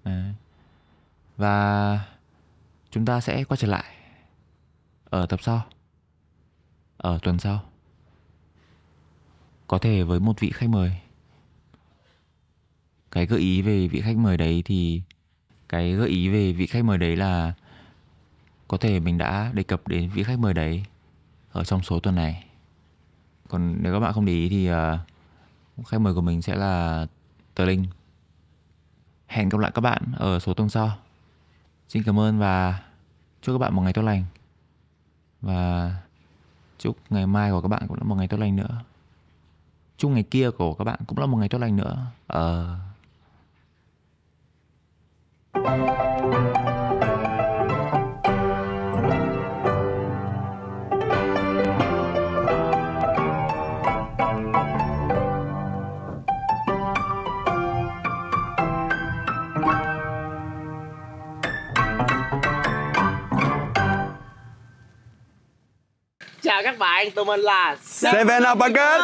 À. và chúng ta sẽ quay trở lại ở tập sau. Ở tuần sau. Có thể với một vị khách mời cái gợi ý về vị khách mời đấy thì cái gợi ý về vị khách mời đấy là có thể mình đã đề cập đến vị khách mời đấy ở trong số tuần này. Còn nếu các bạn không để ý thì uh, khách mời của mình sẽ là tờ linh. Hẹn gặp lại các bạn ở số tuần sau. Xin cảm ơn và chúc các bạn một ngày tốt lành. Và chúc ngày mai của các bạn cũng là một ngày tốt lành nữa. Chúc ngày kia của các bạn cũng là một ngày tốt lành nữa. Ờ. Chào các bạn, tụi mình là Seven Up Bucket.